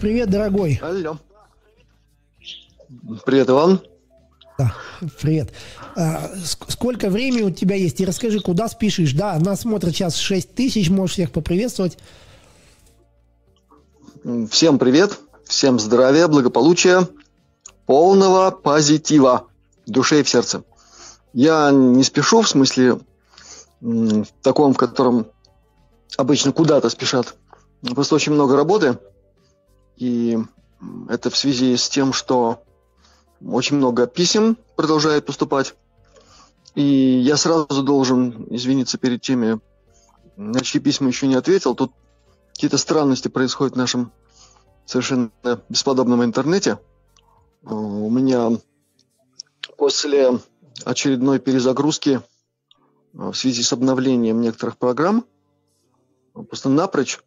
Привет, дорогой. Алло. Привет, Иван. Да, привет. А, сколько времени у тебя есть? И расскажи, куда спешишь? Да, нас смотрит сейчас 6 тысяч, можешь всех поприветствовать. Всем привет, всем здравия, благополучия, полного позитива душе и в сердце. Я не спешу, в смысле в таком, в котором обычно куда-то спешат. Просто очень много работы. И это в связи с тем, что очень много писем продолжает поступать. И я сразу должен извиниться перед теми, на чьи письма еще не ответил. Тут какие-то странности происходят в нашем совершенно бесподобном интернете. У меня после очередной перезагрузки в связи с обновлением некоторых программ просто напрочь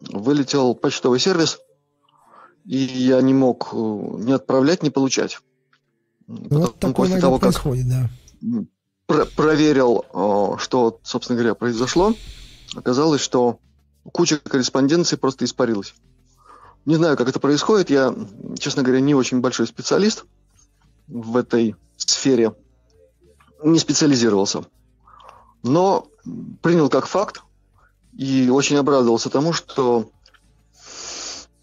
вылетел почтовый сервис, и я не мог э, ни отправлять, ни получать. Вот такое после того, происходит, как да. Про проверил, э, что, собственно говоря, произошло, оказалось, что куча корреспонденции просто испарилась. Не знаю, как это происходит. Я, честно говоря, не очень большой специалист в этой сфере. Не специализировался. Но принял как факт и очень обрадовался тому, что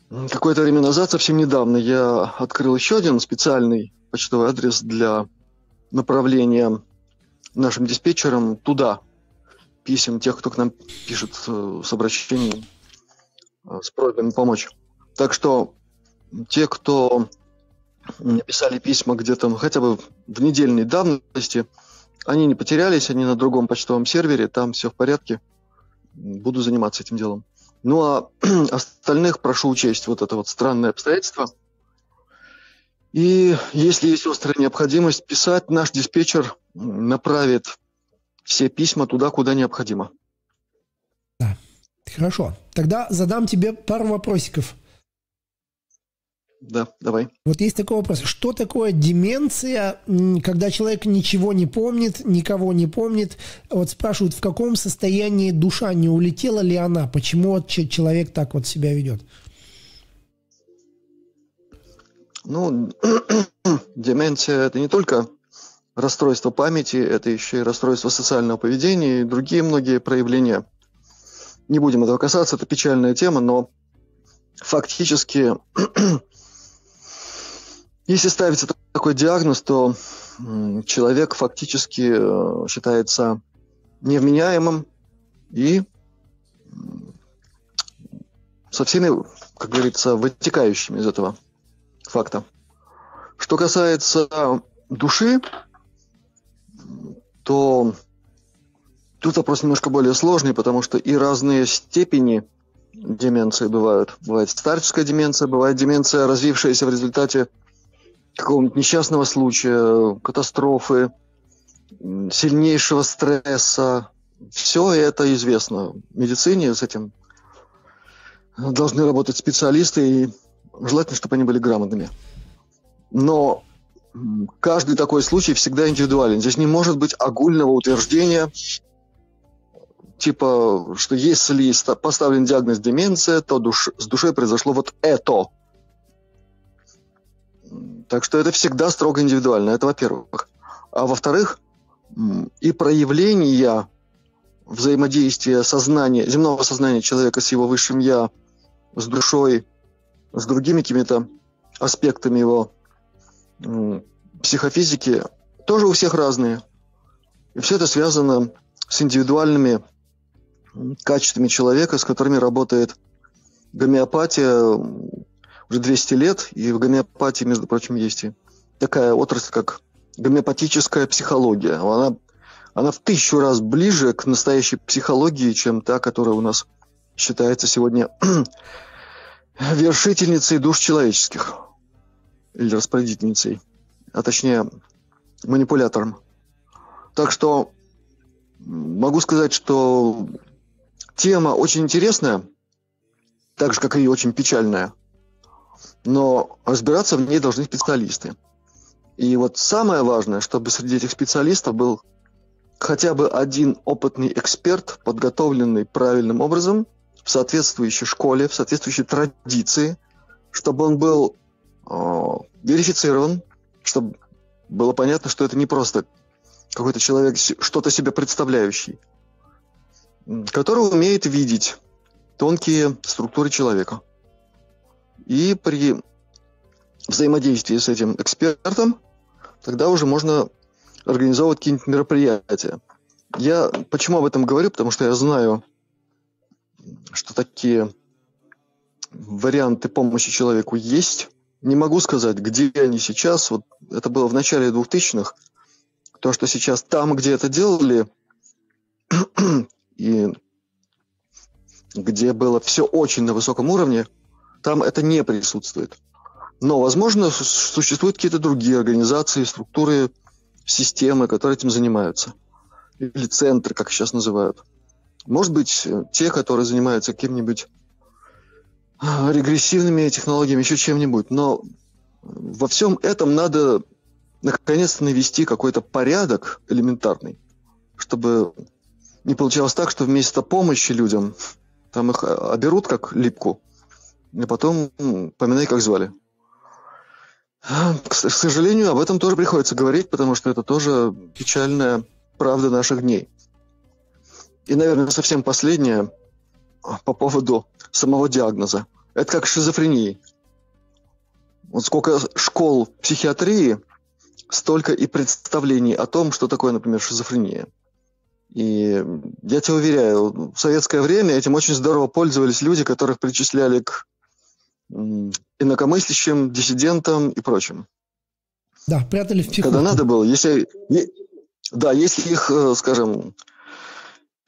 какое-то время назад, совсем недавно, я открыл еще один специальный почтовый адрес для направления нашим диспетчерам туда писем тех, кто к нам пишет э, с обращением, э, с просьбами помочь. Так что те, кто написали письма где-то хотя бы в недельной давности, они не потерялись, они на другом почтовом сервере, там все в порядке. Буду заниматься этим делом. Ну а остальных прошу учесть вот это вот странное обстоятельство – и если есть острая необходимость писать, наш диспетчер направит все письма туда, куда необходимо. Да. Хорошо. Тогда задам тебе пару вопросиков. Да, давай. Вот есть такой вопрос. Что такое деменция, когда человек ничего не помнит, никого не помнит? Вот спрашивают, в каком состоянии душа, не улетела ли она? Почему вот человек так вот себя ведет? Ну, деменция – это не только расстройство памяти, это еще и расстройство социального поведения и другие многие проявления. Не будем этого касаться, это печальная тема, но фактически, если ставится такой диагноз, то человек фактически э, считается невменяемым и со всеми, как говорится, вытекающими из этого – факта. Что касается души, то тут вопрос немножко более сложный, потому что и разные степени деменции бывают. Бывает старческая деменция, бывает деменция, развившаяся в результате какого-нибудь несчастного случая, катастрофы, сильнейшего стресса. Все это известно в медицине, с этим должны работать специалисты, и Желательно, чтобы они были грамотными. Но каждый такой случай всегда индивидуален. Здесь не может быть огульного утверждения, типа, что если поставлен диагноз деменция, то душ, с душой произошло вот это. Так что это всегда строго индивидуально, это во-первых. А во-вторых, и проявления взаимодействия сознания, земного сознания человека с его высшим «я», с душой – с другими какими-то аспектами его психофизики тоже у всех разные. И все это связано с индивидуальными качествами человека, с которыми работает гомеопатия уже 200 лет. И в гомеопатии, между прочим, есть и такая отрасль, как гомеопатическая психология. Она, она в тысячу раз ближе к настоящей психологии, чем та, которая у нас считается сегодня вершительницей душ человеческих, или распорядительницей, а точнее манипулятором. Так что могу сказать, что тема очень интересная, так же, как и очень печальная, но разбираться в ней должны специалисты. И вот самое важное, чтобы среди этих специалистов был хотя бы один опытный эксперт, подготовленный правильным образом – в соответствующей школе, в соответствующей традиции, чтобы он был э, верифицирован, чтобы было понятно, что это не просто какой-то человек, что-то себе представляющий, который умеет видеть тонкие структуры человека. И при взаимодействии с этим экспертом тогда уже можно организовывать какие-нибудь мероприятия. Я почему об этом говорю? Потому что я знаю, что такие варианты помощи человеку есть. Не могу сказать, где они сейчас. Вот это было в начале 2000-х. То, что сейчас там, где это делали, и где было все очень на высоком уровне, там это не присутствует. Но, возможно, существуют какие-то другие организации, структуры, системы, которые этим занимаются. Или центры, как сейчас называют. Может быть, те, которые занимаются каким-нибудь а, регрессивными технологиями, еще чем-нибудь. Но во всем этом надо наконец-то навести какой-то порядок элементарный, чтобы не получалось так, что вместо помощи людям там их оберут как липку, и потом поминай, как звали. К сожалению, об этом тоже приходится говорить, потому что это тоже печальная правда наших дней. И, наверное, совсем последнее по поводу самого диагноза. Это как шизофрении. Вот сколько школ психиатрии, столько и представлений о том, что такое, например, шизофрения. И я тебе уверяю, в советское время этим очень здорово пользовались люди, которых причисляли к инакомыслящим, диссидентам и прочим. Да, прятали в психушку. Когда надо было, если, да, если их, э, скажем,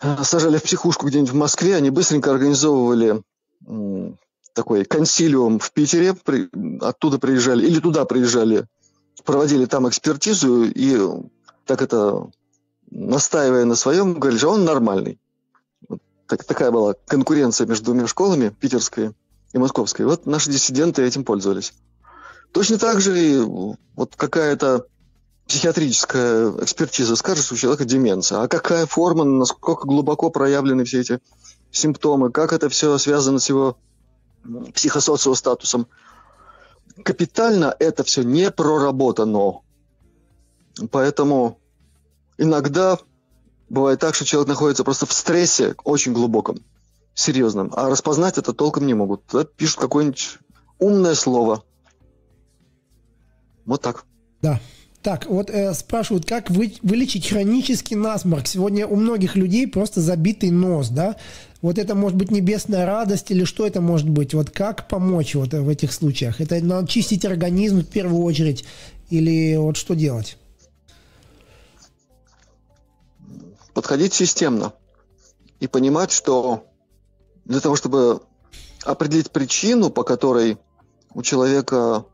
э, сажали в психушку где-нибудь в Москве, они быстренько организовывали такой консилиум в Питере, при, оттуда приезжали, или туда приезжали, проводили там экспертизу, и так это, настаивая на своем, говорили, что он нормальный. Так, такая была конкуренция между двумя школами, питерской и московской. Вот наши диссиденты этим пользовались. Точно так же и вот какая-то психиатрическая экспертиза скажет, что у человека деменция. А какая форма, насколько глубоко проявлены все эти симптомы, как это все связано с его психосоциостатусом. Капитально это все не проработано. Поэтому иногда бывает так, что человек находится просто в стрессе очень глубоком, серьезном, а распознать это толком не могут. Тогда пишут какое-нибудь умное слово. Вот так. Да. Так, вот э, спрашивают, как вы, вылечить хронический насморк? Сегодня у многих людей просто забитый нос, да? Вот это может быть небесная радость или что это может быть? Вот как помочь вот в этих случаях? Это надо чистить организм в первую очередь или вот что делать? Подходить системно и понимать, что для того, чтобы определить причину, по которой у человека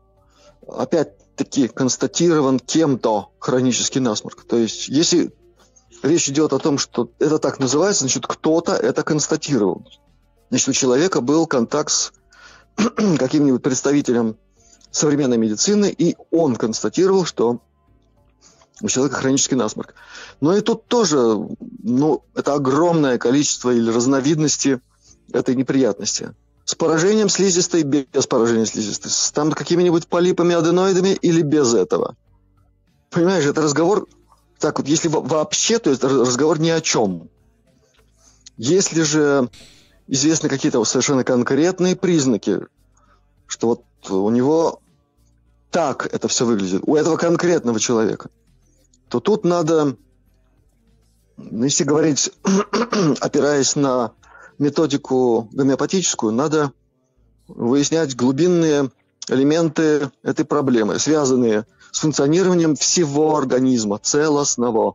опять таки констатирован кем-то хронический насморк. То есть, если речь идет о том, что это так называется, значит, кто-то это констатировал. Значит, у человека был контакт с каким-нибудь представителем современной медицины, и он констатировал, что у человека хронический насморк. Но и тут тоже, ну, это огромное количество или разновидности этой неприятности с поражением слизистой, без поражения слизистой, с там какими-нибудь полипами, аденоидами или без этого. Понимаешь, это разговор, так вот, если вообще, то есть разговор ни о чем. Если же известны какие-то совершенно конкретные признаки, что вот у него так это все выглядит, у этого конкретного человека, то тут надо, ну, если говорить, опираясь на методику гомеопатическую, надо выяснять глубинные элементы этой проблемы, связанные с функционированием всего организма, целостного.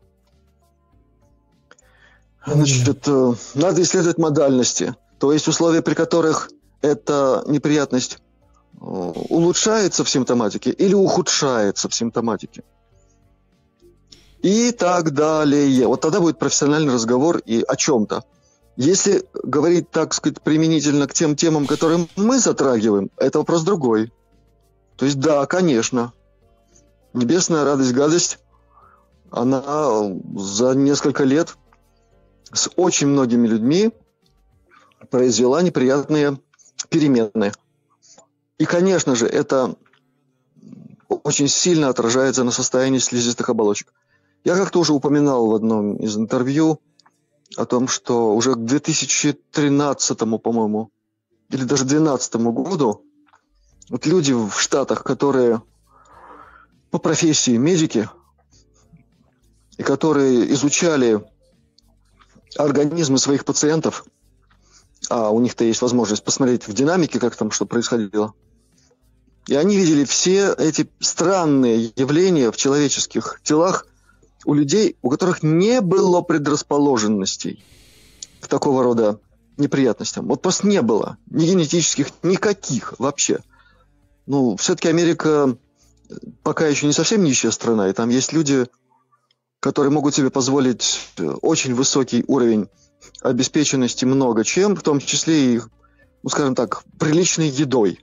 Значит, надо исследовать модальности, то есть условия, при которых эта неприятность э, улучшается в симптоматике или ухудшается в симптоматике. И так далее. Вот тогда будет профессиональный разговор и о чем-то. Если говорить, так сказать, применительно к тем темам, которые мы затрагиваем, это вопрос другой. То есть, да, конечно, небесная радость, гадость, она за несколько лет с очень многими людьми произвела неприятные перемены. И, конечно же, это очень сильно отражается на состоянии слизистых оболочек. Я как-то уже упоминал в одном из интервью о том, что уже к 2013, по-моему, или даже 2012 году вот люди в Штатах, которые по профессии медики, и которые изучали организмы своих пациентов, а у них-то есть возможность посмотреть в динамике, как там что происходило, и они видели все эти странные явления в человеческих телах у людей, у которых не было предрасположенностей к такого рода неприятностям. Вот просто не было ни генетических, никаких вообще. Ну, все-таки Америка пока еще не совсем нищая страна, и там есть люди, которые могут себе позволить очень высокий уровень обеспеченности много чем, в том числе и, ну, скажем так, приличной едой.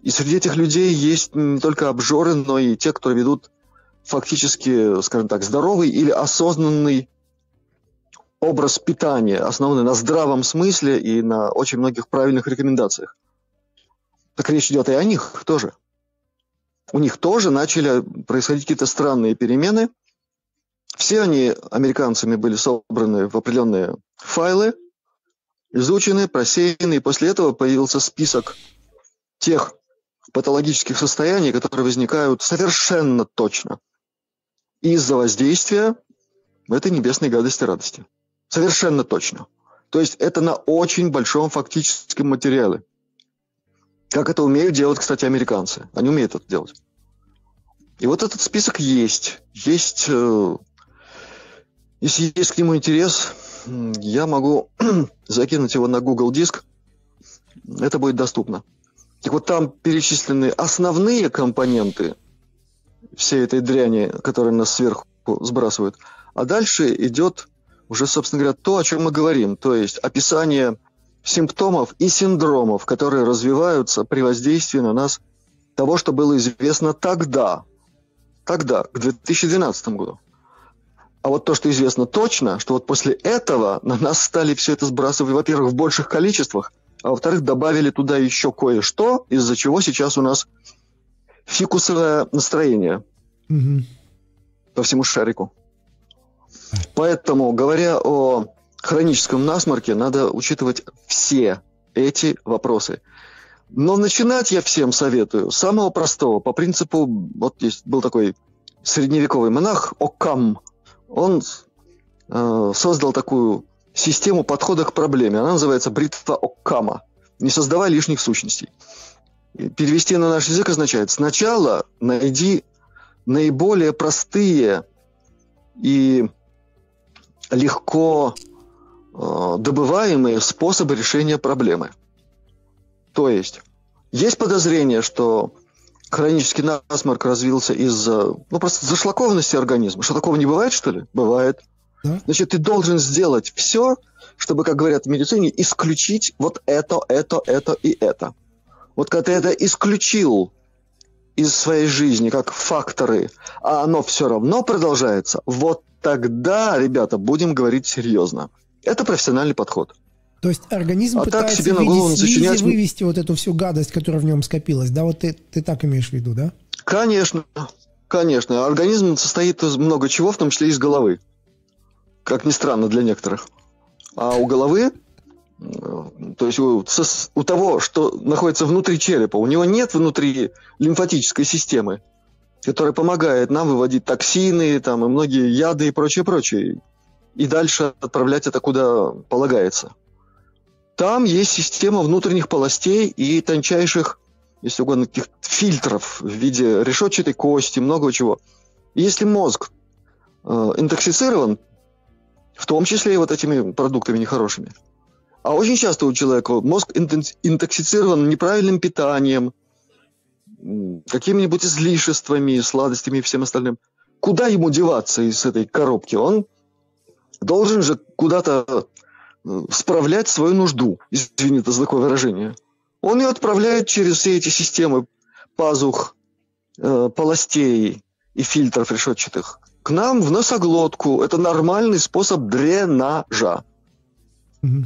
И среди этих людей есть не только обжоры, но и те, кто ведут фактически, скажем так, здоровый или осознанный образ питания, основанный на здравом смысле и на очень многих правильных рекомендациях. Так речь идет и о них тоже. У них тоже начали происходить какие-то странные перемены. Все они американцами были собраны в определенные файлы, изучены, просеяны, и после этого появился список тех патологических состояний, которые возникают совершенно точно из-за воздействия этой небесной гадости радости. Совершенно точно. То есть это на очень большом фактическом материале. Как это умеют делать, кстати, американцы. Они умеют это делать. И вот этот список есть. Есть... Э, если есть к нему интерес, я могу закинуть его на Google Диск. Это будет доступно. Так вот там перечислены основные компоненты всей этой дряни, которая нас сверху сбрасывают. А дальше идет уже, собственно говоря, то, о чем мы говорим. То есть описание симптомов и синдромов, которые развиваются при воздействии на нас того, что было известно тогда. Тогда, к 2012 году. А вот то, что известно точно, что вот после этого на нас стали все это сбрасывать, во-первых, в больших количествах – а во-вторых, добавили туда еще кое-что, из-за чего сейчас у нас фикусовое настроение угу. по всему шарику. Поэтому, говоря о хроническом насморке, надо учитывать все эти вопросы. Но начинать я всем советую с самого простого, по принципу, вот есть был такой средневековый монах Окам, он э, создал такую систему подхода к проблеме. Она называется бритва Оккама. Не создавай лишних сущностей. Перевести на наш язык означает сначала найди наиболее простые и легко э, добываемые способы решения проблемы. То есть, есть подозрение, что хронический насморк развился из-за ну, просто зашлакованности организма. Что такого не бывает, что ли? Бывает. Да? Значит, ты должен сделать все, чтобы, как говорят в медицине, исключить вот это, это, это и это. Вот когда ты это исключил из своей жизни как факторы, а оно все равно продолжается, вот тогда, ребята, будем говорить серьезно. Это профессиональный подход. То есть организм а пытается так себе на голову сочинять... вывести вот эту всю гадость, которая в нем скопилась, да? Вот ты, ты так имеешь в виду, да? Конечно, конечно. Организм состоит из много чего, в том числе из головы как ни странно для некоторых. А у головы, то есть у, у того, что находится внутри черепа, у него нет внутри лимфатической системы, которая помогает нам выводить токсины там, и многие яды и прочее, прочее. И дальше отправлять это куда полагается. Там есть система внутренних полостей и тончайших, если угодно, таких фильтров в виде решетчатой кости, много чего. Если мозг э, интоксицирован, в том числе и вот этими продуктами нехорошими. А очень часто у человека мозг интоксицирован неправильным питанием, какими-нибудь излишествами, сладостями и всем остальным. Куда ему деваться из этой коробки? Он должен же куда-то э, справлять свою нужду, извините за такое выражение. Он ее отправляет через все эти системы пазух, э, полостей и фильтров решетчатых к нам в носоглотку. Это нормальный способ дренажа. Угу.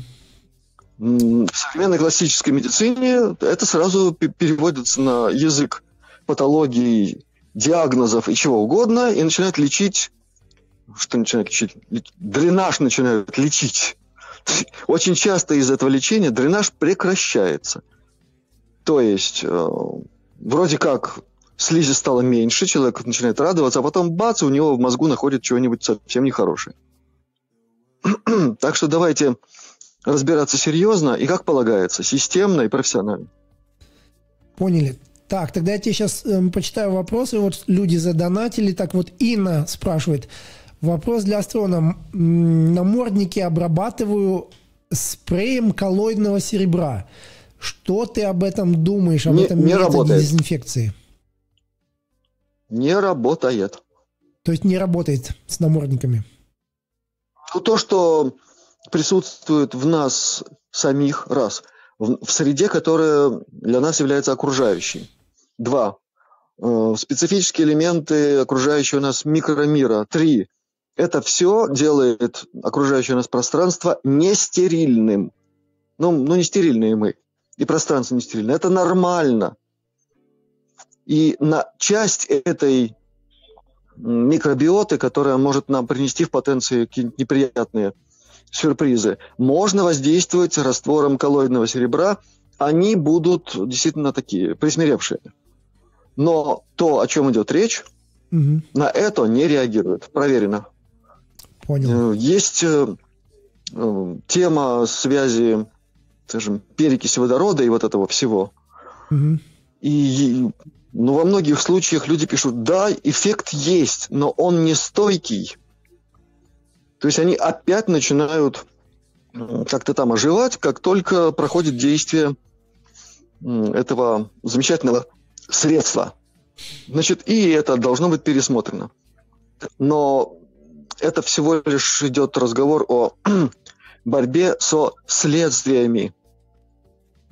В современной классической медицине это сразу переводится на язык патологии, диагнозов и чего угодно, и начинают лечить, что начинают лечить? Дренаж начинают лечить. Очень часто из этого лечения дренаж прекращается. То есть, э, вроде как слизи стало меньше, человек начинает радоваться, а потом бац, у него в мозгу находит чего-нибудь совсем нехорошее. так что давайте разбираться серьезно и, как полагается, системно и профессионально. Поняли. Так, тогда я тебе сейчас эм, почитаю вопросы. Вот люди задонатили. Так вот, Инна спрашивает. Вопрос для астрона. Намордники обрабатываю спреем коллоидного серебра. Что ты об этом думаешь, об не, этом не методе работает. дезинфекции? Не работает. То есть не работает с намордниками? Ну, то, что присутствует в нас самих, раз, в, в среде, которая для нас является окружающей. Два, э, специфические элементы окружающего нас микромира. Три, это все делает окружающее нас пространство нестерильным. Ну, ну, не стерильные мы. И пространство не стерильное. Это нормально. И на часть этой микробиоты, которая может нам принести в потенции какие-нибудь неприятные сюрпризы, можно воздействовать раствором коллоидного серебра, они будут действительно такие, присмиревшие. Но то, о чем идет речь, угу. на это не реагирует. Проверено. Понял. Э, есть э, э, тема связи, скажем, перекиси водорода и вот этого всего. Угу. И ну, во многих случаях люди пишут, да, эффект есть, но он не стойкий. То есть они опять начинают как-то там оживать, как только проходит действие этого замечательного средства. Значит, и это должно быть пересмотрено. Но это всего лишь идет разговор о борьбе со следствиями.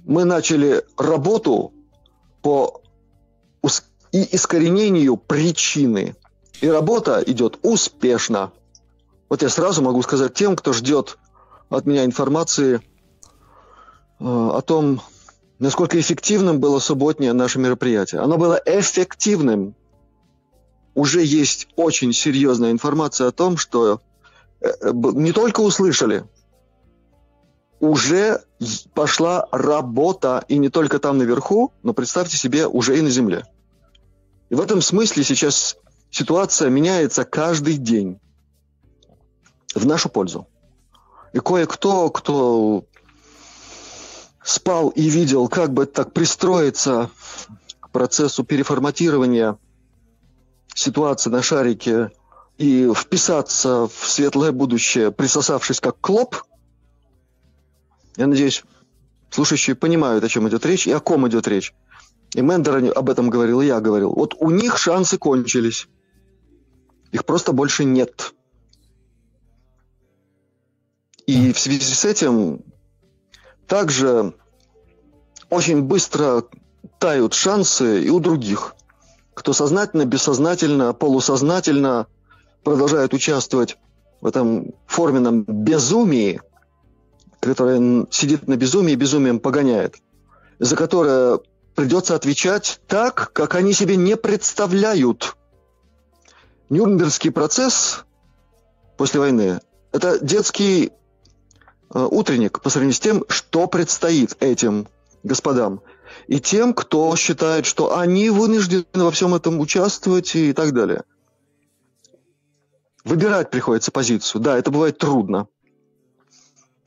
Мы начали работу по и искоренению причины. И работа идет успешно. Вот я сразу могу сказать тем, кто ждет от меня информации э, о том, насколько эффективным было субботнее наше мероприятие. Оно было эффективным. Уже есть очень серьезная информация о том, что э, э, не только услышали, уже пошла работа, и не только там наверху, но представьте себе, уже и на земле. И в этом смысле сейчас ситуация меняется каждый день в нашу пользу. И кое-кто, кто спал и видел, как бы так пристроиться к процессу переформатирования ситуации на шарике и вписаться в светлое будущее, присосавшись как клоп, я надеюсь, слушающие понимают, о чем идет речь и о ком идет речь. И Мендер об этом говорил, и я говорил. Вот у них шансы кончились. Их просто больше нет. И в связи с этим также очень быстро тают шансы и у других, кто сознательно, бессознательно, полусознательно продолжает участвовать в этом форменном безумии, которое сидит на безумии и безумием погоняет, за которое придется отвечать так, как они себе не представляют. Нюрнбергский процесс после войны – это детский утренник по сравнению с тем, что предстоит этим господам. И тем, кто считает, что они вынуждены во всем этом участвовать и так далее. Выбирать приходится позицию. Да, это бывает трудно.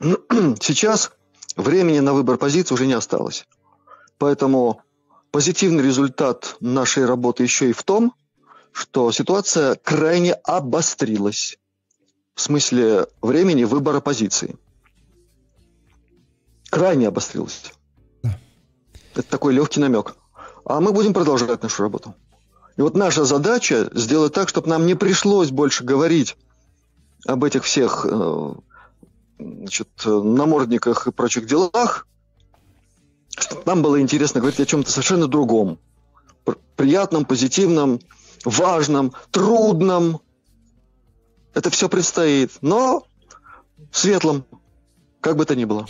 Сейчас времени на выбор позиции уже не осталось. Поэтому позитивный результат нашей работы еще и в том, что ситуация крайне обострилась в смысле времени выбора позиции. Крайне обострилась. Да. Это такой легкий намек. А мы будем продолжать нашу работу. И вот наша задача сделать так, чтобы нам не пришлось больше говорить об этих всех э, значит, намордниках и прочих делах, нам было интересно говорить о чем-то совершенно другом. Приятном, позитивном, важном, трудном. Это все предстоит, но светлом, как бы то ни было.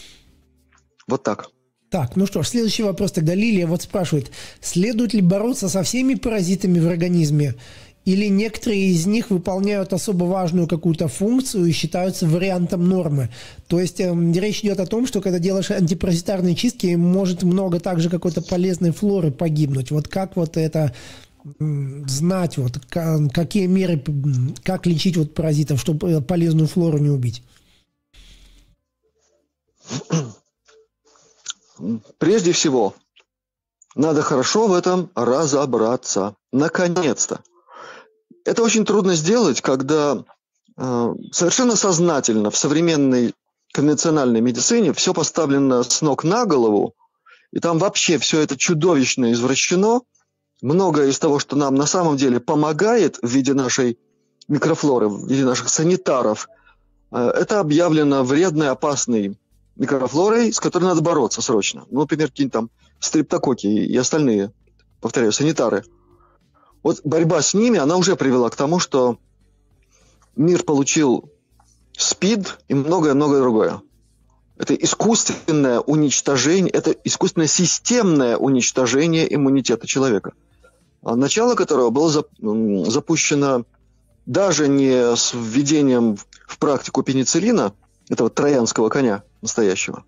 Вот так. Так, ну что ж, следующий вопрос тогда. Лилия вот спрашивает, следует ли бороться со всеми паразитами в организме? Или некоторые из них выполняют особо важную какую-то функцию и считаются вариантом нормы. То есть э, речь идет о том, что когда делаешь антипаразитарные чистки, может много также какой-то полезной флоры погибнуть. Вот как вот это знать, вот какие меры, как лечить вот паразитов, чтобы э, полезную флору не убить? Прежде всего, надо хорошо в этом разобраться. Наконец-то. Это очень трудно сделать, когда э, совершенно сознательно в современной конвенциональной медицине все поставлено с ног на голову, и там вообще все это чудовищно извращено. Многое из того, что нам на самом деле помогает в виде нашей микрофлоры, в виде наших санитаров, э, это объявлено вредной, опасной микрофлорой, с которой надо бороться срочно. Ну, например, какие-нибудь там стриптококи и остальные, повторяю, санитары – вот борьба с ними, она уже привела к тому, что мир получил СПИД и многое-многое другое. Это искусственное уничтожение, это искусственное системное уничтожение иммунитета человека, а начало которого было запущено даже не с введением в практику пенициллина, этого троянского коня настоящего.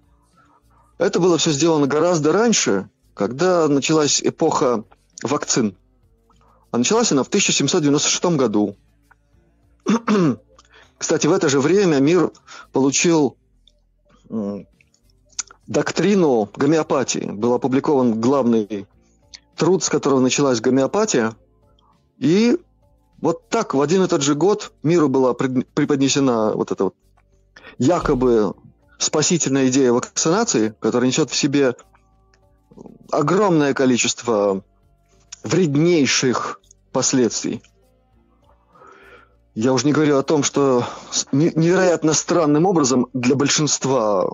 Это было все сделано гораздо раньше, когда началась эпоха вакцин. А началась она в 1796 году. Кстати, в это же время мир получил доктрину гомеопатии. Был опубликован главный труд, с которого началась гомеопатия. И вот так в один и тот же год миру была преподнесена вот эта вот якобы спасительная идея вакцинации, которая несет в себе огромное количество вреднейших последствий. Я уже не говорю о том, что невероятно странным образом для большинства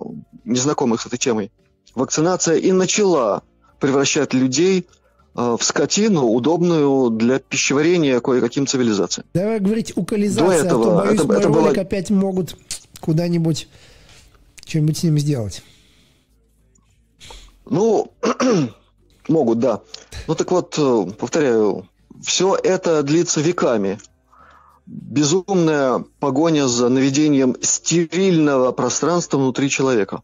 незнакомых с этой темой вакцинация и начала превращать людей э, в скотину, удобную для пищеварения кое-каким цивилизациям. Давай говорить укализация, До этого, а то, боюсь, это, это было... опять могут куда-нибудь что-нибудь с ним сделать. Ну, могут, да. Ну так вот, э, повторяю, все это длится веками. Безумная погоня за наведением стерильного пространства внутри человека.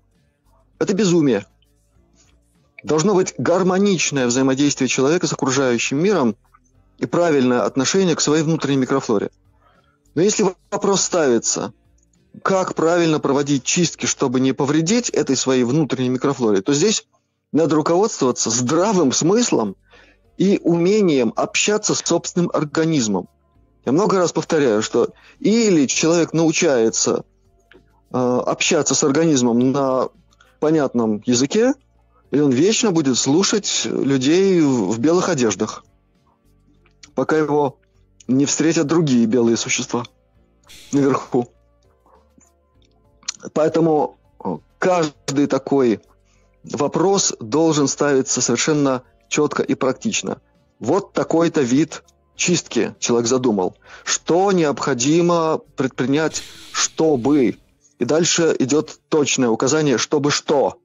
Это безумие. Должно быть гармоничное взаимодействие человека с окружающим миром и правильное отношение к своей внутренней микрофлоре. Но если вопрос ставится, как правильно проводить чистки, чтобы не повредить этой своей внутренней микрофлоре, то здесь надо руководствоваться здравым смыслом и умением общаться с собственным организмом. Я много раз повторяю, что или человек научается э, общаться с организмом на понятном языке, или он вечно будет слушать людей в белых одеждах, пока его не встретят другие белые существа наверху. Поэтому э, каждый такой вопрос должен ставиться совершенно четко и практично. Вот такой-то вид чистки человек задумал. Что необходимо предпринять, чтобы... И дальше идет точное указание, чтобы что.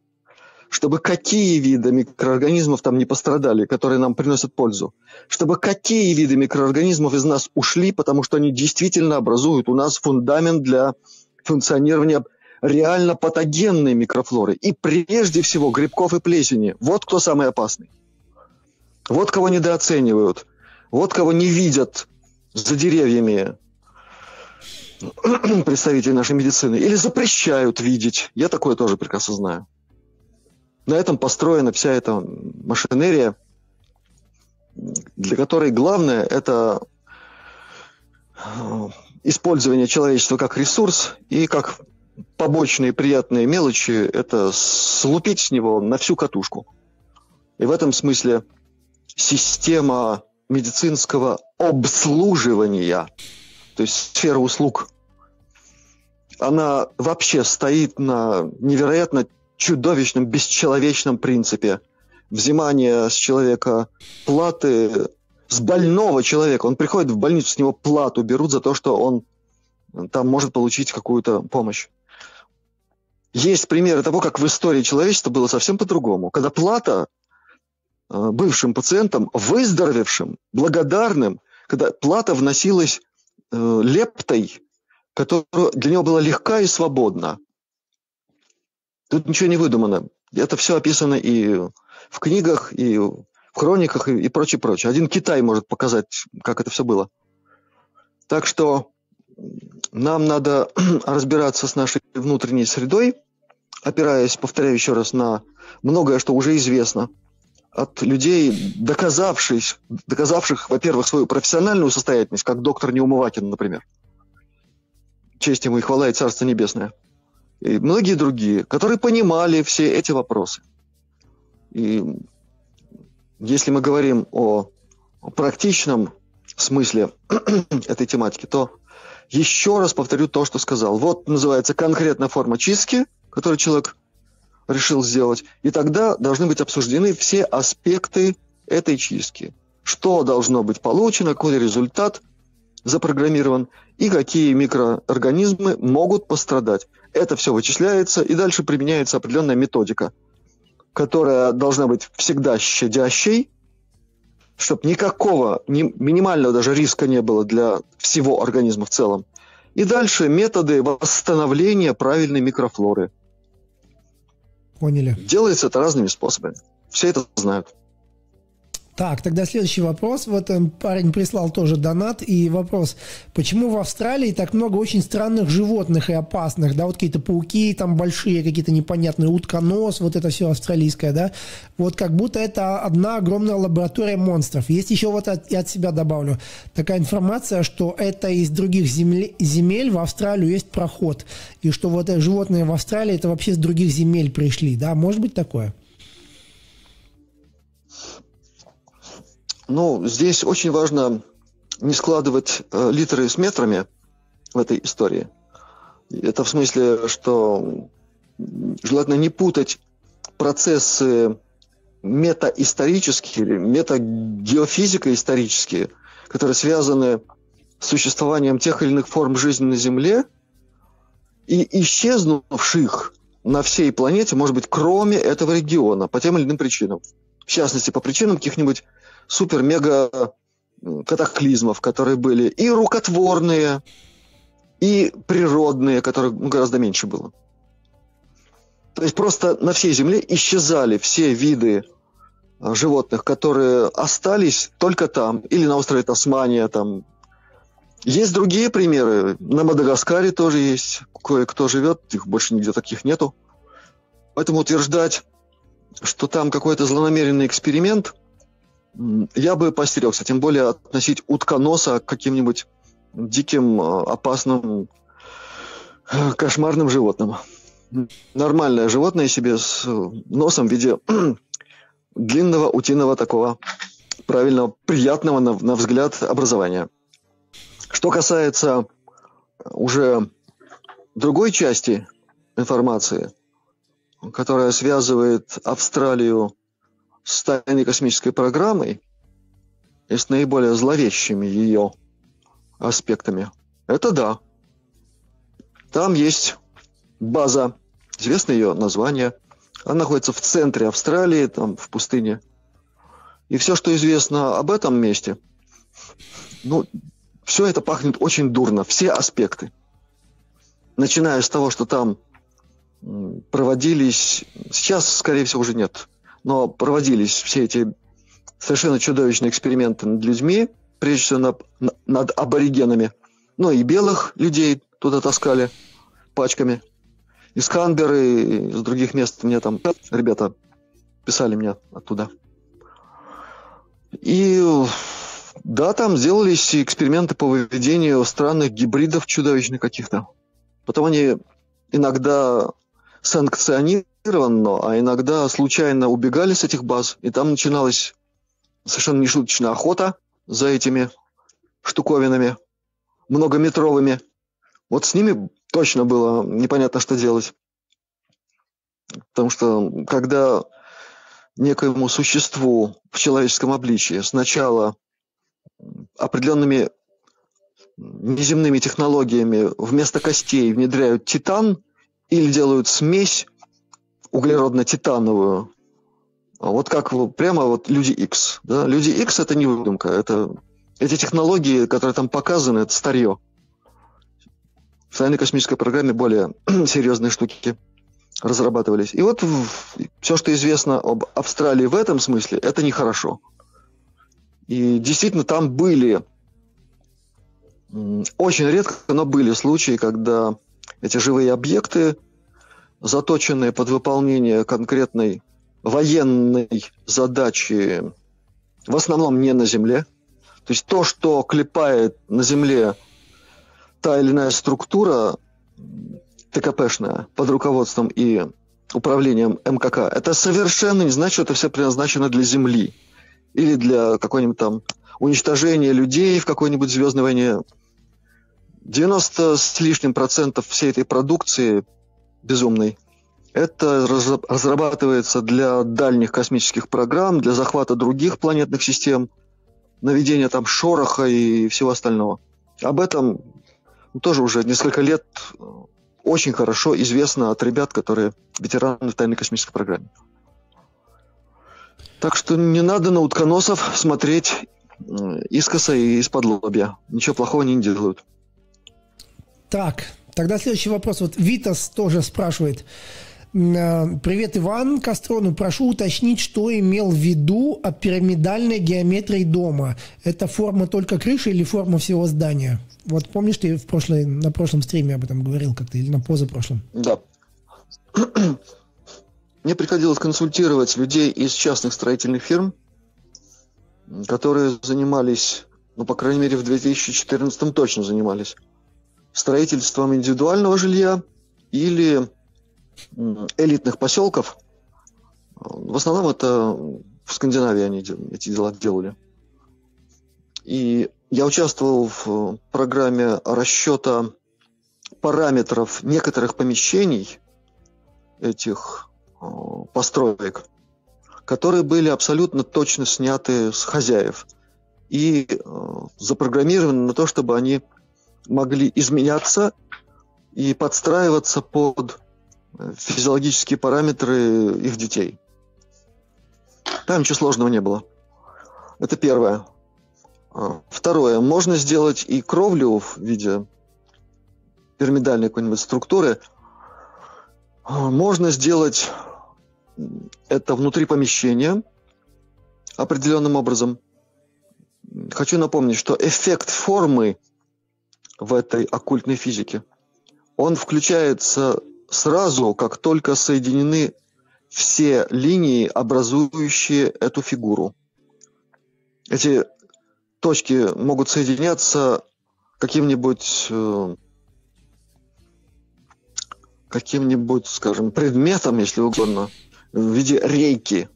Чтобы какие виды микроорганизмов там не пострадали, которые нам приносят пользу. Чтобы какие виды микроорганизмов из нас ушли, потому что они действительно образуют у нас фундамент для функционирования реально патогенной микрофлоры. И прежде всего грибков и плесени. Вот кто самый опасный. Вот кого недооценивают. Вот кого не видят за деревьями представители нашей медицины. Или запрещают видеть. Я такое тоже прекрасно знаю. На этом построена вся эта машинерия, для которой главное – это э, использование человечества как ресурс и как побочные приятные мелочи – это слупить с него на всю катушку. И в этом смысле система медицинского обслуживания, то есть сфера услуг, она вообще стоит на невероятно чудовищном, бесчеловечном принципе взимания с человека платы, с больного человека. Он приходит в больницу, с него плату берут за то, что он там может получить какую-то помощь. Есть примеры того, как в истории человечества было совсем по-другому. Когда плата э, бывшим пациентам, выздоровевшим, благодарным, когда плата вносилась э, лептой, которая для него была легка и свободна. Тут ничего не выдумано. Это все описано и в книгах, и в хрониках, и, и прочее, прочее. Один Китай может показать, как это все было. Так что нам надо разбираться с нашей внутренней средой, опираясь, повторяю еще раз, на многое, что уже известно от людей, доказавших, доказавших, во-первых, свою профессиональную состоятельность, как доктор Неумывакин, например. Честь ему и хвала и Царство Небесное. И многие другие, которые понимали все эти вопросы. И если мы говорим о, практичном смысле этой тематики, то еще раз повторю то, что сказал. Вот называется конкретная форма чистки, которую человек решил сделать. И тогда должны быть обсуждены все аспекты этой чистки. Что должно быть получено, какой результат запрограммирован и какие микроорганизмы могут пострадать. Это все вычисляется, и дальше применяется определенная методика, которая должна быть всегда щадящей, чтобы никакого, ни, минимального даже риска не было для всего организма в целом. И дальше методы восстановления правильной микрофлоры. Поняли. Делается это разными способами. Все это знают. Так, тогда следующий вопрос. Вот э, парень прислал тоже донат. И вопрос, почему в Австралии так много очень странных животных и опасных? Да, вот какие-то пауки там большие, какие-то непонятные, утконос, вот это все австралийское, да? Вот как будто это одна огромная лаборатория монстров. Есть еще вот от, и от себя добавлю такая информация, что это из других земель, земель в Австралию есть проход. И что вот животные в Австралии это вообще с других земель пришли, да? Может быть такое? Ну, здесь очень важно не складывать э, литры с метрами в этой истории. Это в смысле, что желательно не путать процессы метаисторические или метагеофизико-исторические, которые связаны с существованием тех или иных форм жизни на Земле и исчезнувших на всей планете, может быть, кроме этого региона, по тем или иным причинам. В частности, по причинам каких-нибудь супер-мега катаклизмов, которые были и рукотворные, и природные, которых гораздо меньше было. То есть просто на всей Земле исчезали все виды а, животных, которые остались только там, или на острове Тасмания, там. Есть другие примеры. На Мадагаскаре тоже есть кое-кто живет, их больше нигде таких нету. Поэтому утверждать, что там какой-то злонамеренный эксперимент – я бы постерегся, тем более относить утконоса к каким-нибудь диким, э, опасным, э, кошмарным животным. Нормальное животное себе с носом в виде длинного утиного такого правильного, приятного на, на взгляд образования. Что касается уже другой части информации, которая связывает Австралию с тайной космической программой и с наиболее зловещими ее аспектами, это да. Там есть база, известно ее название. Она находится в центре Австралии, там в пустыне. И все, что известно об этом месте, ну, все это пахнет очень дурно, все аспекты. Начиная с того, что там проводились, сейчас, скорее всего, уже нет но проводились все эти совершенно чудовищные эксперименты над людьми, прежде всего над, над аборигенами. Ну и белых людей туда таскали пачками. Из Канберы, из других мест мне там ребята писали мне оттуда. И да, там сделались эксперименты по выведению странных гибридов чудовищных каких-то. Потом они иногда санкционированно, а иногда случайно убегали с этих баз, и там начиналась совершенно нешуточная охота за этими штуковинами многометровыми. Вот с ними точно было непонятно, что делать. Потому что когда некоему существу в человеческом обличии сначала определенными неземными технологиями вместо костей внедряют титан или делают смесь углеродно-титановую, вот как прямо вот люди X. Да? Люди X это не выдумка, это эти технологии, которые там показаны, это старье. В тайной космической программе более серьезные штуки разрабатывались. И вот все, что известно об Австралии в этом смысле, это нехорошо. И действительно там были, очень редко, но были случаи, когда эти живые объекты, заточенные под выполнение конкретной военной задачи, в основном не на Земле. То есть то, что клепает на Земле та или иная структура ТКПшная под руководством и управлением МКК, это совершенно не значит, что это все предназначено для Земли или для какой-нибудь там уничтожения людей в какой-нибудь звездной войне. 90 с лишним процентов всей этой продукции безумной это разрабатывается для дальних космических программ, для захвата других планетных систем, наведения там шороха и всего остального. Об этом тоже уже несколько лет э, очень хорошо известно от ребят, которые ветераны в тайной космической программе. Так что не надо на утконосов смотреть э, искоса и из-под лобья. Ничего плохого они не делают. Так, тогда следующий вопрос. Вот Витас тоже спрашивает. Э, привет, Иван Кострону. Прошу уточнить, что имел в виду о пирамидальной геометрии дома. Это форма только крыши или форма всего здания? Вот помнишь, ты в прошлой, на прошлом стриме об этом говорил как-то, или на позапрошлом? Да. Мне приходилось консультировать людей из частных строительных фирм, которые занимались, ну, по крайней мере, в 2014 точно занимались строительством индивидуального жилья или элитных поселков. В основном это в Скандинавии они эти дела делали. И я участвовал в программе расчета параметров некоторых помещений этих построек, которые были абсолютно точно сняты с хозяев и запрограммированы на то, чтобы они могли изменяться и подстраиваться под физиологические параметры их детей. Там ничего сложного не было. Это первое. А, второе. Можно сделать и кровлю в виде пирамидальной какой-нибудь структуры. А, можно сделать это внутри помещения определенным образом. Хочу напомнить, что эффект формы в этой оккультной физике, он включается сразу, как только соединены все линии, образующие эту фигуру. Эти точки могут соединяться каким-нибудь э, каким-нибудь, скажем, предметом, если угодно, в виде рейки,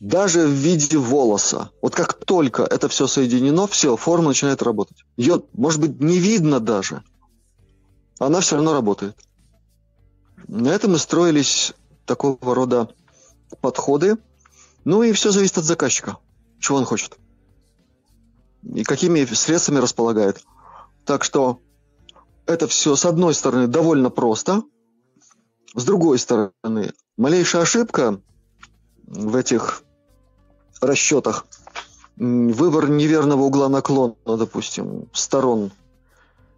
даже в виде волоса. Вот как только это все соединено, все, форма начинает работать. Ее, может быть, не видно даже. Она все равно работает. На этом и строились такого рода подходы. Ну и все зависит от заказчика, чего он хочет. И какими средствами располагает. Так что это все, с одной стороны, довольно просто. С другой стороны, малейшая ошибка в этих расчетах, выбор неверного угла наклона, допустим, сторон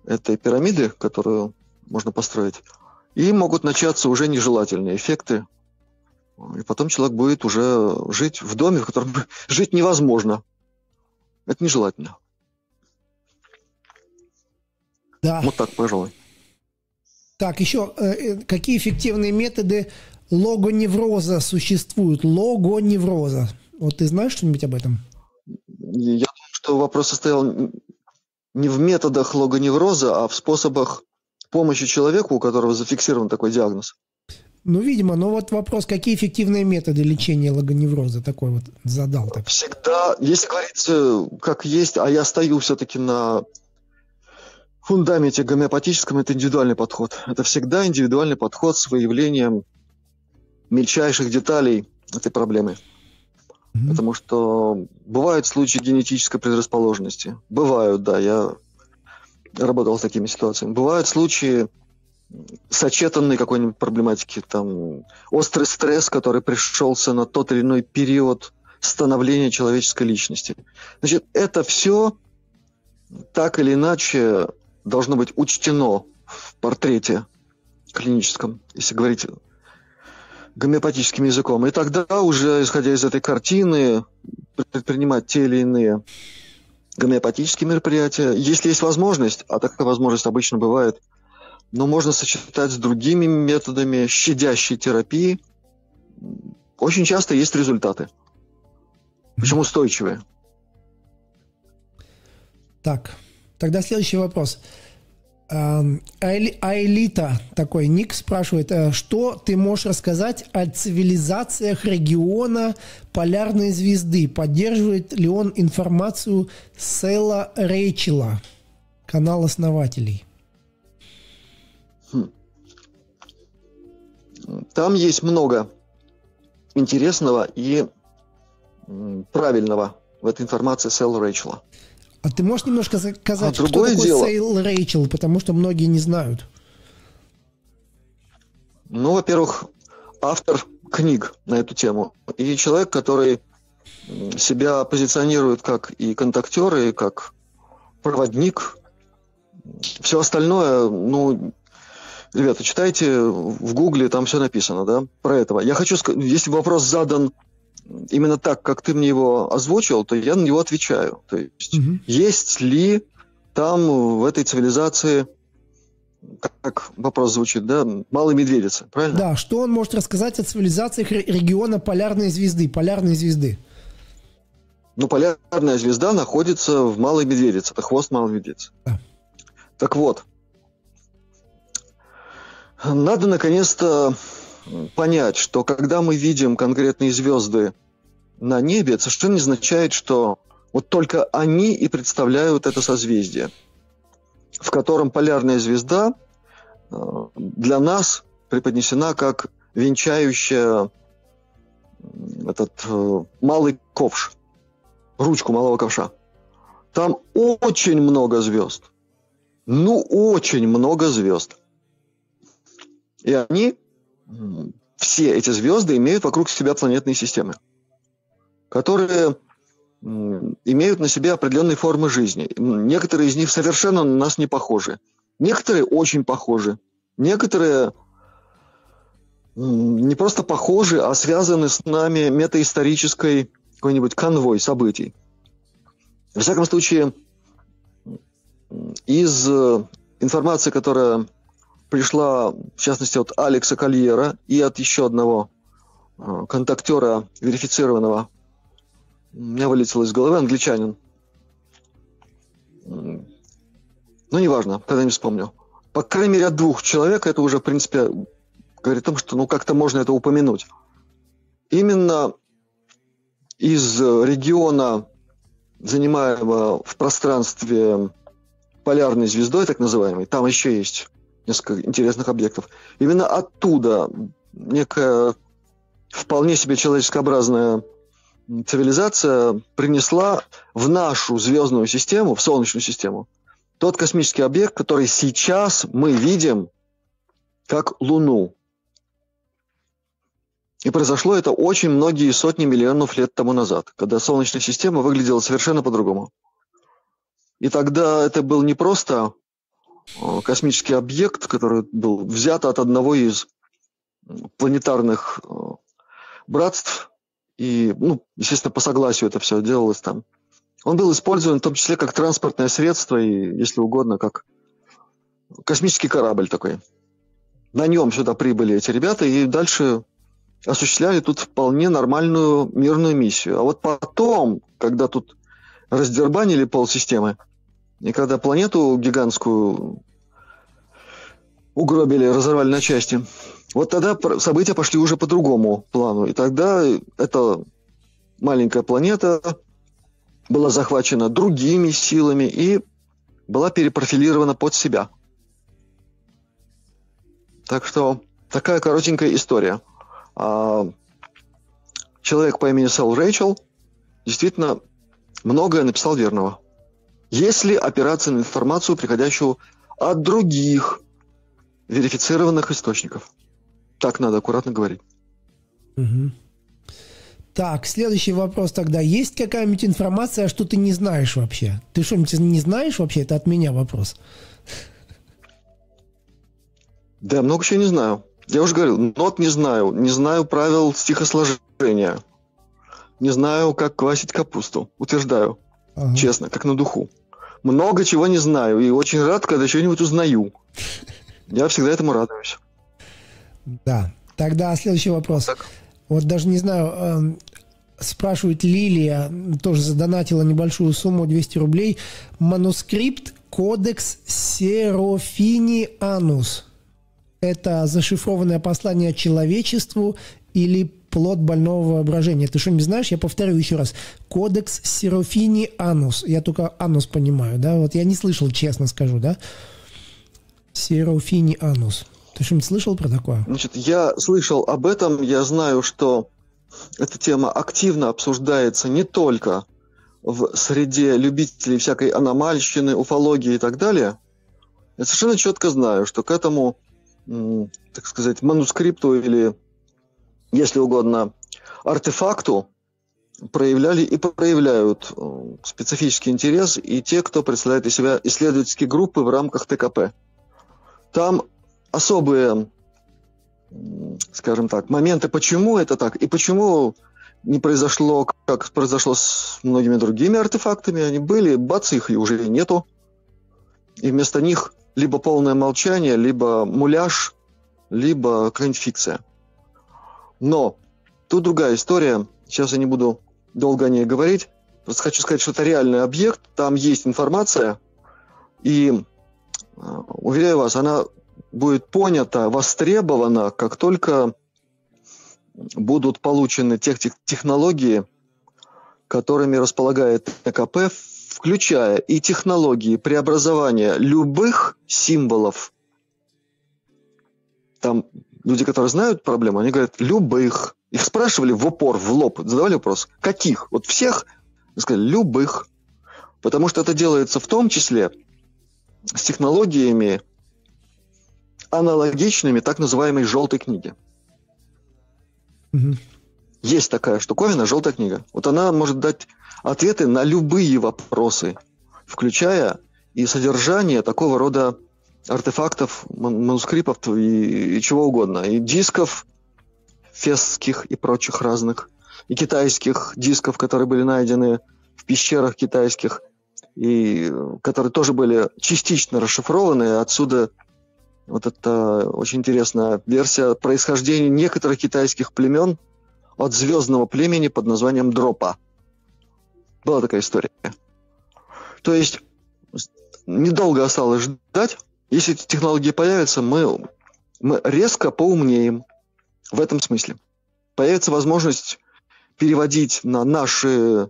этой пирамиды, которую можно построить, и могут начаться уже нежелательные эффекты. И потом человек будет уже жить в доме, в котором жить невозможно. Это нежелательно. Да. Вот так, пожалуй. Так, еще э, э, какие эффективные методы логоневроза существуют? Логоневроза. Вот ты знаешь что-нибудь об этом? Я думаю, что вопрос состоял не в методах логоневроза, а в способах помощи человеку, у которого зафиксирован такой диагноз? Ну, видимо, но вот вопрос, какие эффективные методы лечения логоневроза такой вот задал? Так. Всегда, если говорить как есть, а я стою все-таки на фундаменте гомеопатическом, это индивидуальный подход. Это всегда индивидуальный подход с выявлением мельчайших деталей этой проблемы. Mm-hmm. Потому что бывают случаи генетической предрасположенности. Бывают, да, я работал с такими ситуациями. Бывают случаи сочетанной какой-нибудь проблематики, там, острый стресс, который пришелся на тот или иной период становления человеческой личности. Значит, это все так или иначе должно быть учтено в портрете клиническом, если говорить гомеопатическим языком. И тогда уже, исходя из этой картины, предпринимать те или иные гомеопатические мероприятия. Если есть возможность, а такая возможность обычно бывает, но можно сочетать с другими методами щадящей терапии. Очень часто есть результаты. Причем устойчивые. Так, тогда следующий вопрос. Айлита, такой ник, спрашивает, э, что ты можешь рассказать о цивилизациях региона полярной звезды? Поддерживает ли он информацию Сэла Рейчела, канал основателей? Хм. Там есть много интересного и правильного в этой информации Сэла Рейчела. А ты можешь немножко сказать, а кто такой дело. Сейл Рэйчел, потому что многие не знают. Ну, во-первых, автор книг на эту тему. И человек, который себя позиционирует как и контактер, и как проводник. Все остальное, ну, ребята, читайте в Гугле, там все написано, да, про этого. Я хочу сказать, если вопрос задан именно так, как ты мне его озвучил, то я на него отвечаю. То есть, угу. есть ли там в этой цивилизации, как вопрос звучит, да, малой медведицы, правильно? Да, что он может рассказать о цивилизациях региона полярной звезды, полярной звезды? Ну, полярная звезда находится в Малой Медведице. Это хвост Малой Медведицы. Да. Так вот, надо наконец-то понять, что когда мы видим конкретные звезды на небе, это совершенно не означает, что вот только они и представляют это созвездие, в котором полярная звезда э, для нас преподнесена как венчающая этот э, малый ковш, ручку малого ковша. Там очень много звезд. Ну, очень много звезд. И они все эти звезды имеют вокруг себя планетные системы, которые имеют на себе определенные формы жизни. Некоторые из них совершенно на нас не похожи. Некоторые очень похожи. Некоторые не просто похожи, а связаны с нами метаисторической какой-нибудь конвой событий. Во всяком случае, из э, информации, которая пришла, в частности, от Алекса Кольера и от еще одного э, контактера верифицированного. У меня вылетело из головы англичанин. Ну, неважно, когда-нибудь вспомню. По крайней мере, от двух человек это уже, в принципе, говорит о том, что ну как-то можно это упомянуть. Именно из региона, занимаемого в пространстве полярной звездой, так называемой, там еще есть несколько интересных объектов. Именно оттуда некая вполне себе человеческообразная цивилизация принесла в нашу звездную систему, в Солнечную систему, тот космический объект, который сейчас мы видим как Луну. И произошло это очень многие сотни миллионов лет тому назад, когда Солнечная система выглядела совершенно по-другому. И тогда это был не просто космический объект, который был взят от одного из планетарных э, братств. И, ну, естественно, по согласию это все делалось там. Он был использован в том числе как транспортное средство и, если угодно, как космический корабль такой. На нем сюда прибыли эти ребята и дальше осуществляли тут вполне нормальную мирную миссию. А вот потом, когда тут раздербанили полсистемы, и когда планету гигантскую угробили, разорвали на части, вот тогда события пошли уже по другому плану. И тогда эта маленькая планета была захвачена другими силами и была перепрофилирована под себя. Так что такая коротенькая история. А человек по имени Сэл Рэйчел действительно многое написал верного если опираться на информацию, приходящую от других верифицированных источников. Так надо аккуратно говорить. Угу. Так, следующий вопрос тогда. Есть какая-нибудь информация, что ты не знаешь вообще? Ты что-нибудь не знаешь вообще? Это от меня вопрос. Да, много чего не знаю. Я уже говорил, нот не знаю. Не знаю правил стихосложения. Не знаю, как квасить капусту. Утверждаю. Ага. Честно, как на духу. Много чего не знаю. И очень рад, когда что-нибудь узнаю. Я всегда этому радуюсь. Да. Тогда следующий вопрос. Так. Вот даже не знаю, э, спрашивает Лилия, тоже задонатила небольшую сумму, 200 рублей. Манускрипт Кодекс Серофини Анус. Это зашифрованное послание человечеству или плод больного воображения. Ты что-нибудь знаешь? Я повторю еще раз. Кодекс Серофини Анус. Я только Анус понимаю, да? Вот я не слышал, честно скажу, да? Серофини Анус. Ты что-нибудь слышал про такое? Значит, я слышал об этом. Я знаю, что эта тема активно обсуждается не только в среде любителей всякой аномальщины, уфологии и так далее. Я совершенно четко знаю, что к этому, так сказать, манускрипту или, если угодно, артефакту проявляли и проявляют э, специфический интерес и те, кто представляет из себя исследовательские группы в рамках ТКП. Там особые, скажем так, моменты, почему это так, и почему не произошло, как произошло с многими другими артефактами. Они были, бац, их и уже нету. И вместо них либо полное молчание, либо муляж, либо какая-нибудь фикция. Но тут другая история. Сейчас я не буду долго о ней говорить. Просто хочу сказать, что это реальный объект, там есть информация, и а, уверяю вас, она будет понято, востребовано, как только будут получены тех технологии, которыми располагает ТКП, включая и технологии преобразования любых символов. Там люди, которые знают проблему, они говорят любых. Их спрашивали в упор, в лоб, задавали вопрос, каких? Вот всех? Сказали, любых. Потому что это делается в том числе с технологиями аналогичными так называемой желтой книге. Угу. Есть такая штуковина, желтая книга. Вот она может дать ответы на любые вопросы, включая и содержание такого рода артефактов, манускриптов и, и чего угодно. И дисков фесских и прочих разных, и китайских дисков, которые были найдены в пещерах китайских, и которые тоже были частично расшифрованы, отсюда вот это очень интересная версия происхождения некоторых китайских племен от звездного племени под названием Дропа. Была такая история. То есть недолго осталось ждать. Если эти технологии появятся, мы, мы резко поумнеем в этом смысле. Появится возможность переводить на наши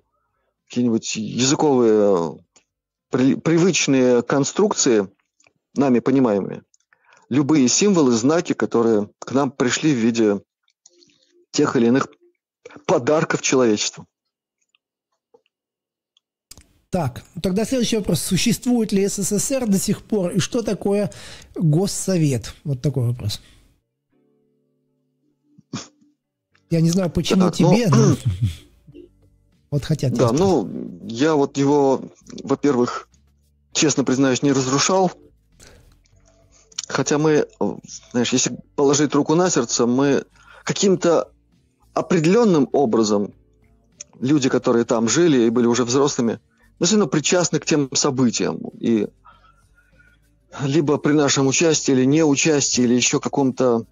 какие-нибудь языковые при, привычные конструкции, нами понимаемые, любые символы, знаки, которые к нам пришли в виде тех или иных подарков человечеству. Так, тогда следующий вопрос. Существует ли СССР до сих пор? И что такое Госсовет? Вот такой вопрос. Я не знаю, почему так, тебе, ну, но... Вот хотят. Да, ну, я вот его, во-первых, честно признаюсь, не разрушал. Хотя мы, знаешь, если положить руку на сердце, мы каким-то определенным образом, люди, которые там жили и были уже взрослыми, мы все равно причастны к тем событиям. И либо при нашем участии, или неучастии, или еще каком-то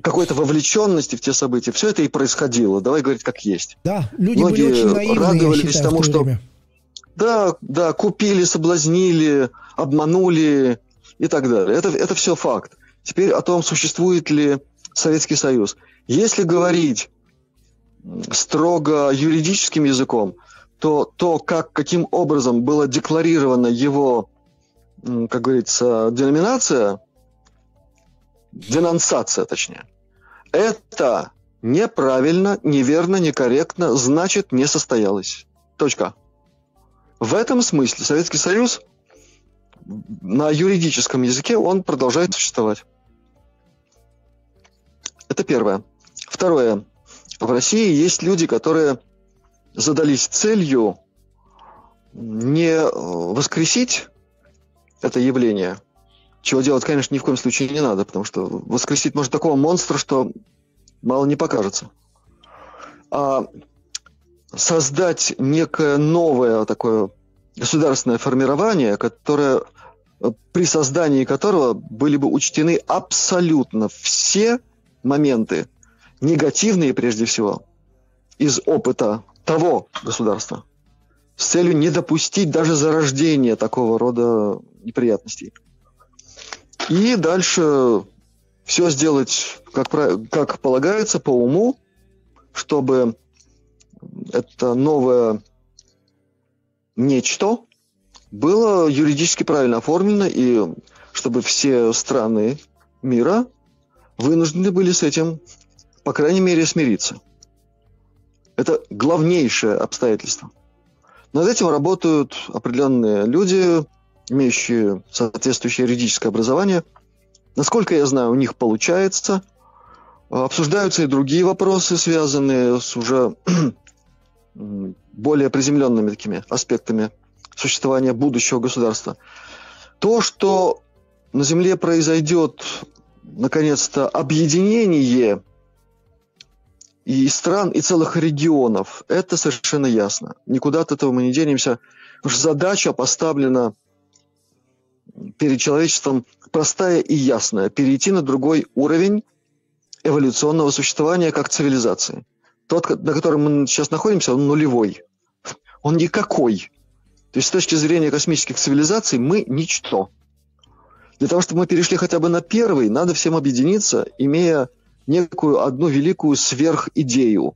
какой-то вовлеченности в те события. Все это и происходило. Давай говорить как есть. Да, люди Многие были очень наивные, радовались считаю, тому, что время. да, да, купили, соблазнили, обманули, и так далее. Это, это все факт. Теперь о том, существует ли Советский Союз. Если говорить строго юридическим языком, то то, как, каким образом была декларирована его, как говорится, деноминация, денонсация, точнее, это неправильно, неверно, некорректно, значит, не состоялось. Точка. В этом смысле Советский Союз на юридическом языке он продолжает существовать. Это первое. Второе. В России есть люди, которые задались целью не воскресить это явление, чего делать, конечно, ни в коем случае не надо, потому что воскресить можно такого монстра, что мало не покажется. А создать некое новое такое государственное формирование, которое при создании которого были бы учтены абсолютно все моменты, негативные прежде всего, из опыта того государства, с целью не допустить даже зарождения такого рода неприятностей. И дальше все сделать, как, как полагается, по уму, чтобы это новое нечто было юридически правильно оформлено, и чтобы все страны мира вынуждены были с этим, по крайней мере, смириться. Это главнейшее обстоятельство. Над этим работают определенные люди, имеющие соответствующее юридическое образование. Насколько я знаю, у них получается. Обсуждаются и другие вопросы, связанные с уже более приземленными такими аспектами существования будущего государства. То, что на Земле произойдет, наконец-то, объединение и стран, и целых регионов, это совершенно ясно. Никуда от этого мы не денемся. Потому задача поставлена перед человечеством простая и ясная. Перейти на другой уровень эволюционного существования как цивилизации. Тот, на котором мы сейчас находимся, он нулевой. Он никакой. То есть с точки зрения космических цивилизаций мы ничто. Для того, чтобы мы перешли хотя бы на первый, надо всем объединиться, имея некую одну великую сверхидею.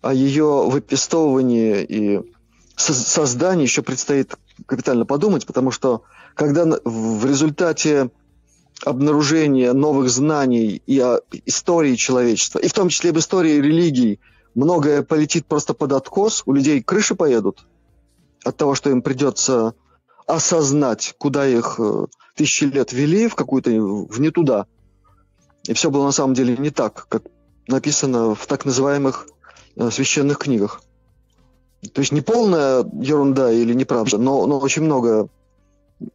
О ее выпистовывании и создании еще предстоит капитально подумать, потому что когда в результате обнаружения новых знаний и о истории человечества, и в том числе об истории религий, многое полетит просто под откос, у людей крыши поедут от того, что им придется осознать, куда их э, тысячи лет вели, в какую-то, в не туда. И все было на самом деле не так, как написано в так называемых э, священных книгах. То есть не полная ерунда или неправда, но, но очень много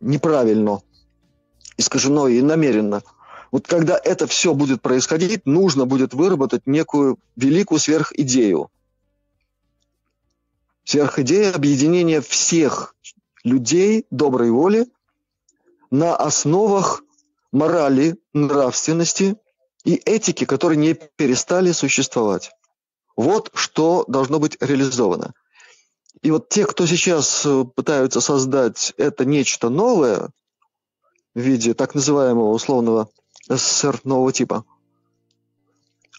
неправильно искажено и намеренно. Вот когда это все будет происходить, нужно будет выработать некую великую сверхидею. Сверхидея объединения всех людей доброй воли на основах морали, нравственности и этики, которые не перестали существовать. Вот что должно быть реализовано. И вот те, кто сейчас э, пытаются создать это нечто новое в виде так называемого условного СССР нового типа,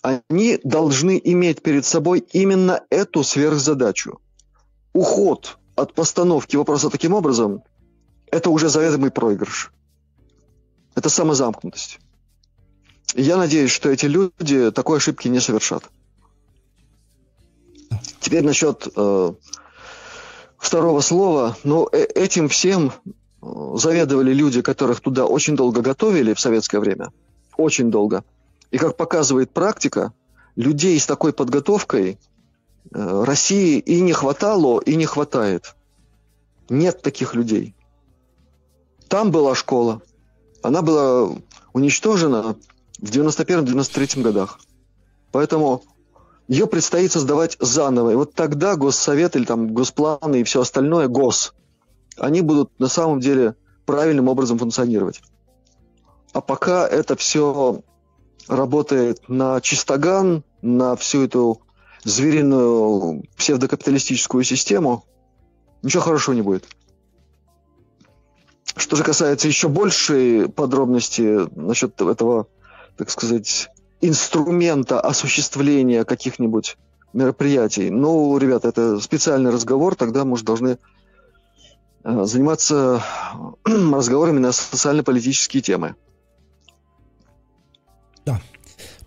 они должны иметь перед собой именно эту сверхзадачу. Уход от постановки вопроса таким образом – это уже заведомый проигрыш. Это самозамкнутость. Я надеюсь, что эти люди такой ошибки не совершат. Теперь насчет э, второго слова. Ну, э этим всем э, заведовали люди, которых туда очень долго готовили в советское время. Очень долго. И как показывает практика, людей с такой подготовкой э, России и не хватало, и не хватает. Нет таких людей. Там была школа. Она была уничтожена в 91-93 годах. Поэтому ее предстоит создавать заново. И вот тогда госсовет или там госпланы и все остальное, гос, они будут на самом деле правильным образом функционировать. А пока это все работает на чистоган, на всю эту звериную псевдокапиталистическую систему, ничего хорошего не будет. Что же касается еще большей подробности насчет этого, так сказать, инструмента осуществления каких-нибудь мероприятий. Ну, ребята, это специальный разговор, тогда, может, должны э, заниматься разговорами на социально-политические темы.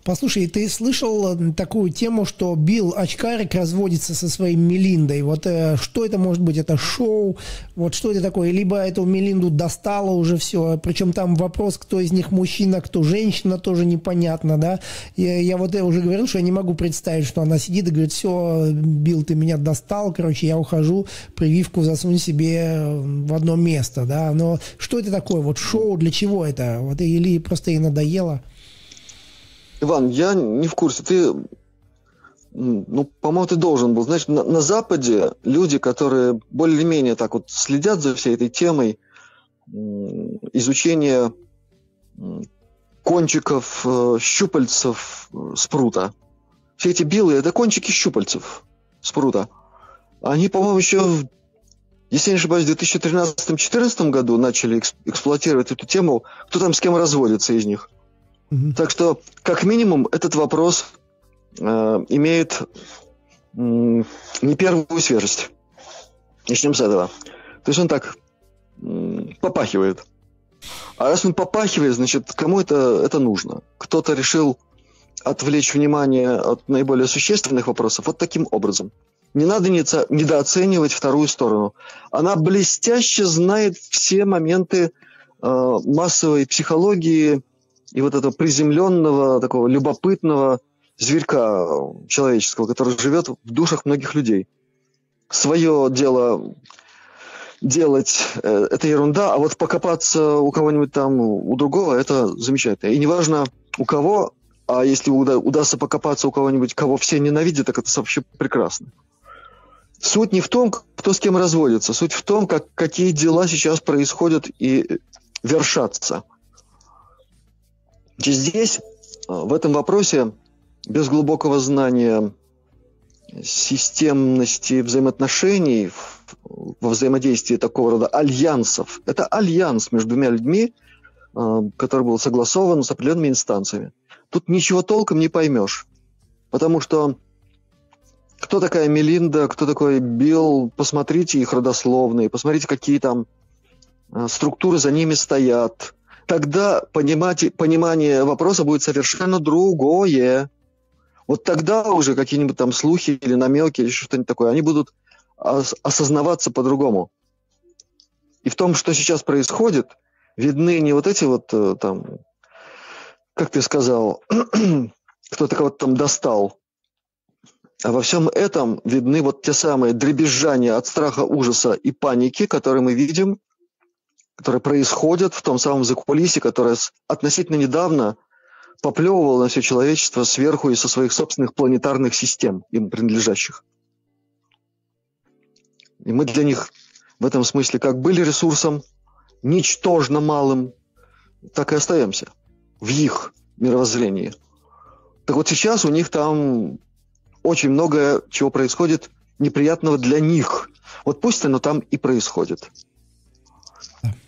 Послушай, ты слышал э, такую тему, что Билл Очкарик разводится со своей Мелиндой? Вот э, что это может быть? Это шоу? Вот что это такое? Либо эту Мелинду достало уже все. Причем там вопрос, кто из них мужчина, кто женщина, тоже непонятно, да? Я, я вот я уже говорил, что я не могу представить, что она сидит и говорит, все, Билл, ты меня достал, короче, я ухожу, прививку засунь себе э, в одно место, да? Но что это такое? Вот шоу, для чего это? Вот или просто ей надоело? Иван, я не в курсе. Ты, ну, по-моему, ты должен был. Значит, на, на Западе люди, которые более-менее так вот следят за всей этой темой изучения кончиков э, щупальцев э, спрута. Все эти белые – это кончики щупальцев спрута. Они, по-моему, еще, если не ошибаюсь, в 2013-2014 году начали эксплуатировать эту тему, кто там с кем разводится из них – так что, как минимум, этот вопрос э, имеет э, не первую свежесть. Начнем с этого. То есть он так э, попахивает. А раз он попахивает, значит, кому это, это нужно? Кто-то решил отвлечь внимание от наиболее существенных вопросов вот таким образом. Не надо недооценивать вторую сторону. Она блестяще знает все моменты э, массовой психологии, и вот этого приземленного, такого любопытного зверька человеческого, который живет в душах многих людей. Свое дело делать э, это ерунда, а вот покопаться у кого-нибудь там, у другого, это замечательно. И неважно у кого, а если уда- удастся покопаться у кого-нибудь, кого все ненавидят, так это вообще прекрасно. Суть не в том, кто с кем разводится, суть в том, как, какие дела сейчас происходят и вершатся – Здесь, а, в этом вопросе, без глубокого знания системности взаимоотношений во взаимодействии такого рода альянсов. Это альянс между двумя людьми, а, который был согласован с определенными инстанциями. Тут ничего толком не поймешь. Потому что кто такая Мелинда, кто такой Билл, посмотрите их родословные, посмотрите, какие там а, структуры за ними стоят, тогда понимать, понимание вопроса будет совершенно другое. Вот тогда уже какие-нибудь там слухи или намеки или что-нибудь такое, они будут ос- осознаваться по-другому. И в том, что сейчас происходит, видны не вот эти вот э, там, как ты сказал, кто-то кого-то там достал, а во всем этом видны вот те самые дребезжания от страха, ужаса и паники, которые мы видим которые происходят в том самом закулисе, которое относительно недавно поплевывало на все человечество сверху и со своих собственных планетарных систем, им принадлежащих. И мы для них в этом смысле как были ресурсом, ничтожно малым, так и остаемся в их мировоззрении. Так вот сейчас у них там очень много чего происходит неприятного для них. Вот пусть оно там и происходит.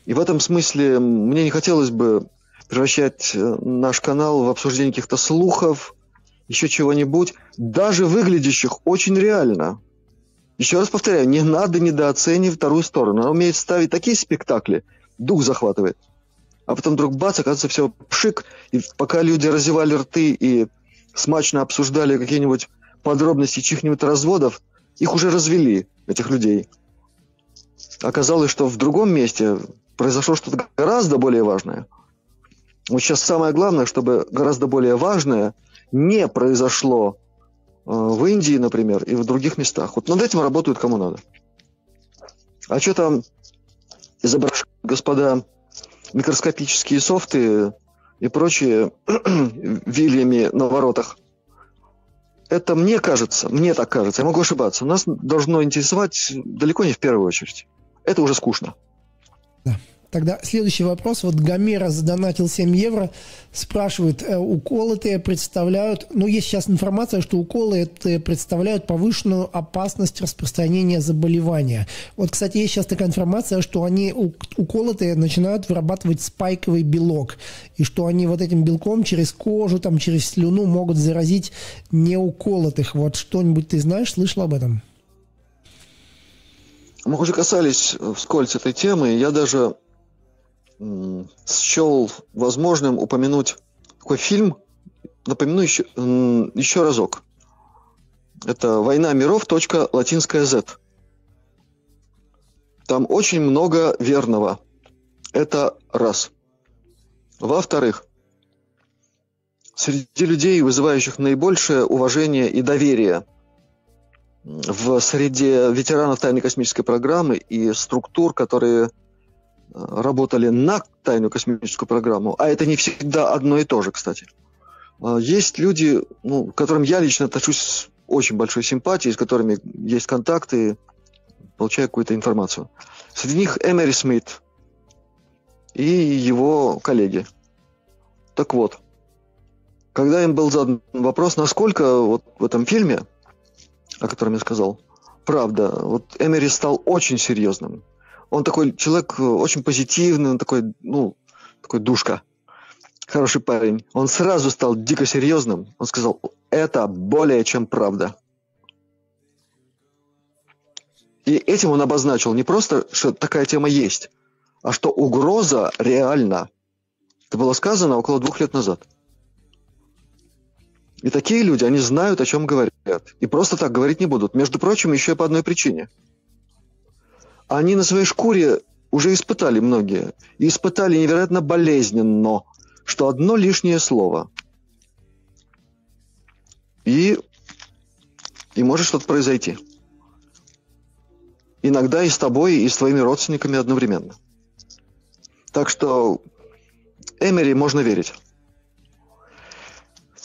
И в этом смысле мне не хотелось бы превращать э, наш канал в обсуждение каких-то слухов, еще чего-нибудь, даже выглядящих очень реально. Еще раз повторяю, не надо недооценивать вторую сторону. Она умеет ставить такие спектакли, дух захватывает. А потом вдруг бац, оказывается, все пшик, и пока люди разевали рты и смачно обсуждали какие-нибудь подробности чьих-нибудь разводов, их уже развели, этих людей. Оказалось, что в другом месте произошло что-то гораздо более важное. Вот сейчас самое главное, чтобы гораздо более важное не произошло э, в Индии, например, и в других местах. Вот над этим работают кому надо. А что там изображают, господа, микроскопические софты и прочие вильями на воротах? Это мне кажется, мне так кажется, я могу ошибаться. Нас должно интересовать далеко не в первую очередь. Это уже скучно. Да. Тогда следующий вопрос. Вот Гомера задонатил 7 евро. Спрашивает, э, уколы это представляют... Ну, есть сейчас информация, что уколы это представляют повышенную опасность распространения заболевания. Вот, кстати, есть сейчас такая информация, что они, уколы начинают вырабатывать спайковый белок. И что они вот этим белком через кожу, там, через слюну могут заразить неуколотых. Вот что-нибудь ты знаешь, слышал об этом? Мы уже касались вскользь этой темы. Я даже счел возможным упомянуть такой фильм напомяну еще, еще разок. Это «Война миров. Латинская Z». Там очень много верного. Это раз. Во-вторых, среди людей, вызывающих наибольшее уважение и доверие в среде ветеранов тайной космической программы и структур, которые э, работали на тайную космическую программу, а это не всегда одно и то же, кстати. А, есть люди, ну, к которым я лично отношусь с очень большой симпатией, с которыми есть контакты, получаю какую-то информацию. Среди них Эмери Смит и его коллеги. Так вот, когда им был задан вопрос, насколько вот в этом фильме, о котором я сказал, правда, вот Эмери стал очень серьезным. Он такой человек э, очень позитивный, он такой, ну, такой душка, хороший парень. Он сразу стал дико серьезным. Он сказал, это более чем правда. И этим он обозначил не просто, что такая тема есть, а что угроза реальна. Это было сказано около двух лет назад. И такие люди, они знают, о чем говорят. И просто так говорить не будут. Между прочим, еще и по одной причине. Они на своей шкуре уже испытали многие. И испытали невероятно болезненно, что одно лишнее слово. И, и может что-то произойти. Иногда и с тобой, и с твоими родственниками одновременно. Так что Эмери можно верить.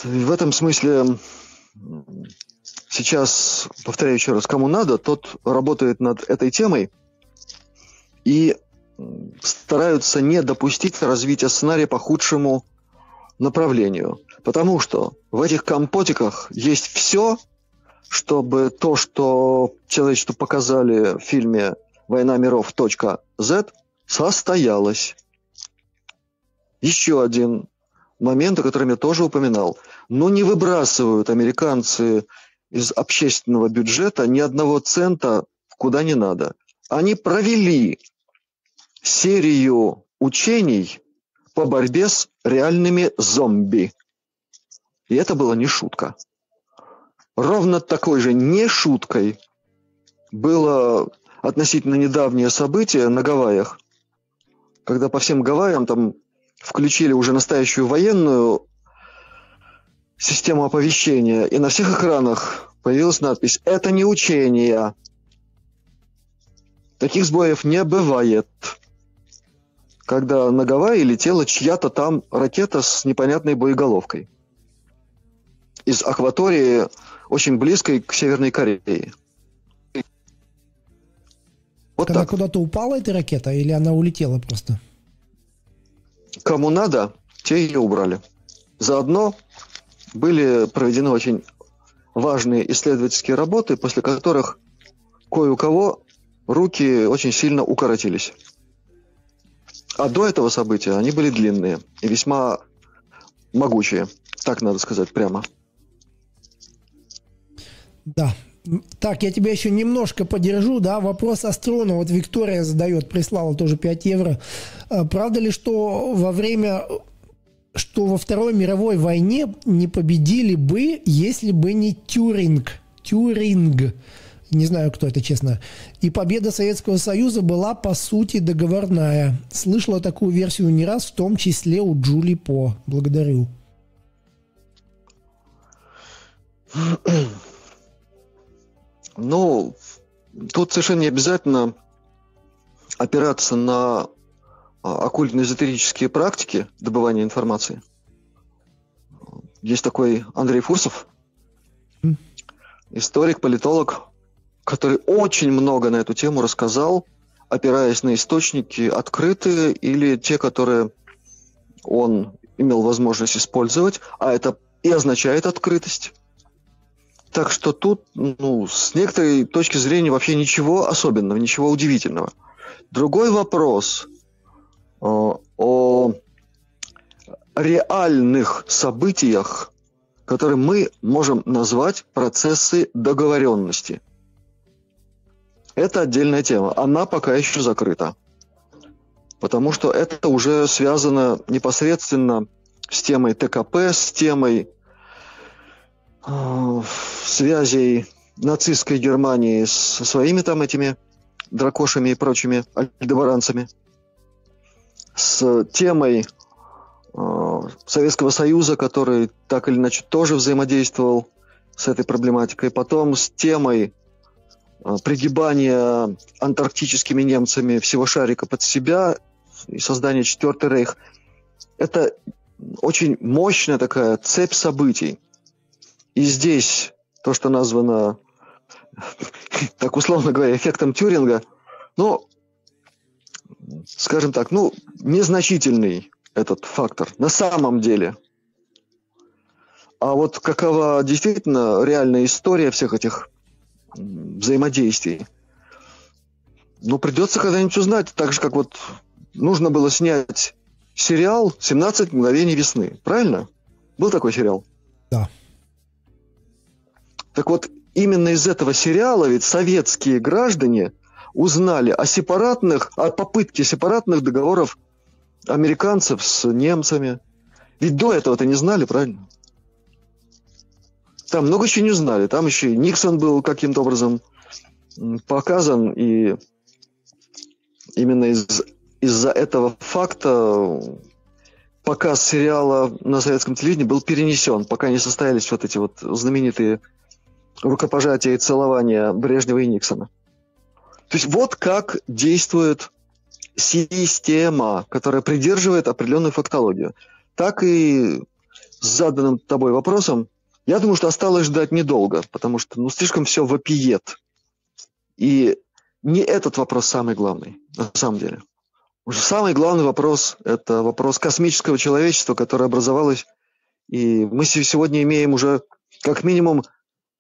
В этом смысле сейчас, повторяю еще раз, кому надо, тот работает над этой темой и стараются не допустить развития сценария по худшему направлению. Потому что в этих компотиках есть все, чтобы то, что человечеству показали в фильме «Война миров. Z», состоялось. Еще один момент, о котором я тоже упоминал. Но не выбрасывают американцы из общественного бюджета ни одного цента куда не надо. Они провели серию учений по борьбе с реальными зомби. И это была не шутка. Ровно такой же не шуткой было относительно недавнее событие на Гавайях, когда по всем Гавайям там включили уже настоящую военную систему оповещения, и на всех экранах появилась надпись «Это не учение». Таких сбоев не бывает. Когда на Гавайи летела чья-то там ракета с непонятной боеголовкой из акватории очень близкой к Северной Корее. Вот она куда-то упала, эта ракета, или она улетела просто? Кому надо, те ее убрали. Заодно были проведены очень важные исследовательские работы, после которых кое у кого руки очень сильно укоротились. А до этого события они были длинные и весьма могучие, так надо сказать прямо. Да. Так, я тебя еще немножко подержу, да, вопрос Астрона, вот Виктория задает, прислала тоже 5 евро. А, правда ли, что во время, что во Второй мировой войне не победили бы, если бы не Тюринг? Тюринг. Не знаю, кто это, честно. И победа Советского Союза была, по сути, договорная. Слышала такую версию не раз, в том числе у Джули По. Благодарю. Ну, тут совершенно не обязательно опираться на оккультно-эзотерические практики добывания информации. Есть такой Андрей Фурсов, историк, политолог, который очень много на эту тему рассказал, опираясь на источники открытые или те, которые он имел возможность использовать, а это и означает открытость. Так что тут, ну, с некоторой точки зрения вообще ничего особенного, ничего удивительного. Другой вопрос о, э, о реальных событиях, которые мы можем назвать процессы договоренности. Это отдельная тема. Она пока еще закрыта. Потому что это уже связано непосредственно с темой ТКП, с темой э, связей нацистской Германии со своими там этими дракошами и прочими альдебаранцами, с темой э, Советского Союза, который так или иначе тоже взаимодействовал с этой проблематикой, потом с темой э, пригибания антарктическими немцами всего шарика под себя и создания Четвертый Рейх. Это очень мощная такая цепь событий. И здесь то, что названо так условно говоря, эффектом Тюринга, ну, скажем так, ну, незначительный этот фактор на самом деле. А вот какова действительно реальная история всех этих взаимодействий, ну, придется когда-нибудь узнать, так же, как вот нужно было снять сериал «17 мгновений весны». Правильно? Был такой сериал? Да. Так вот, именно из этого сериала ведь советские граждане узнали о сепаратных, о попытке сепаратных договоров американцев с немцами. Ведь до этого это не знали, правильно? Там много еще не знали. Там еще и Никсон был каким-то образом показан. И именно из, из-за этого факта показ сериала на советском телевидении был перенесен, пока не состоялись вот эти вот знаменитые рукопожатия и целования Брежнева и Никсона. То есть вот как действует система, которая придерживает определенную фактологию. Так и с заданным тобой вопросом, я думаю, что осталось ждать недолго, потому что ну, слишком все вопиет. И не этот вопрос самый главный, на самом деле. Уже самый главный вопрос – это вопрос космического человечества, которое образовалось. И мы сегодня имеем уже как минимум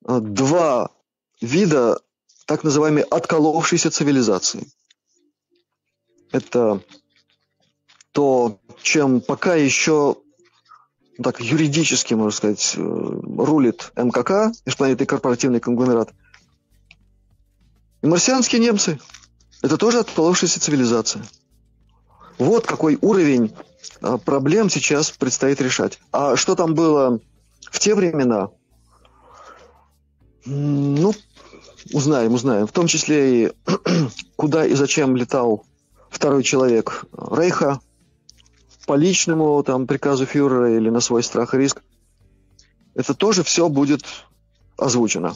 Э, два вида так называемой отколовшейся цивилизации. Это то, чем пока еще ну так юридически, можно сказать, э, рулит МКК, межпланетный корпоративный конгломерат. И марсианские немцы – это тоже отколовшаяся цивилизация. Вот какой уровень э, проблем сейчас предстоит решать. А что там было в те времена – ну, узнаем, узнаем. В том числе и куда и зачем летал второй человек Рейха по личному там приказу фюрера или на свой страх и риск. Это тоже все будет озвучено.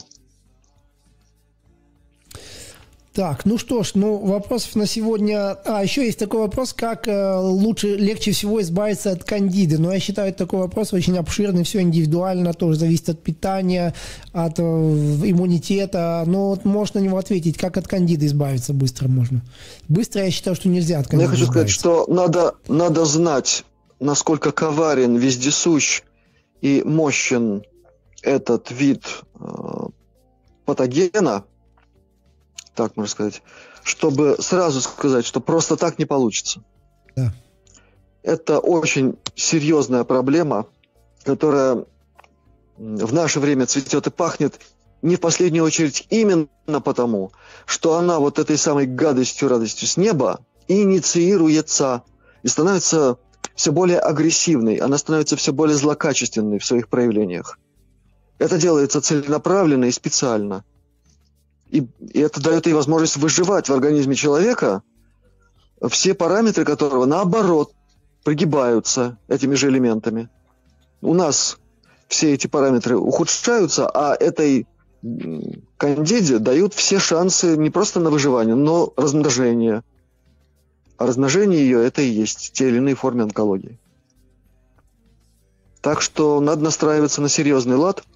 Так, ну что ж, ну вопросов на сегодня... А, еще есть такой вопрос, как э, лучше, легче всего избавиться от кандиды. Но я считаю, такой вопрос очень обширный, все индивидуально, тоже зависит от питания, от э, иммунитета. Но вот можно на него ответить, как от кандиды избавиться быстро можно. Быстро я считаю, что нельзя от кандиды Я хочу избавиться. сказать, что надо, надо знать, насколько коварен, вездесущ и мощен этот вид э, патогена – так можно сказать, чтобы сразу сказать, что просто так не получится. Да. Это очень серьезная проблема, которая в наше время цветет и пахнет не в последнюю очередь именно потому, что она вот этой самой гадостью, радостью с неба инициируется и становится все более агрессивной, она становится все более злокачественной в своих проявлениях. Это делается целенаправленно и специально. И, и это дает ей возможность выживать в организме человека, все параметры которого, наоборот, прогибаются этими же элементами. У нас все эти параметры ухудшаются, а этой кандиде дают все шансы не просто на выживание, но размножение. А размножение ее – это и есть те или иные формы онкологии. Так что надо настраиваться на серьезный лад –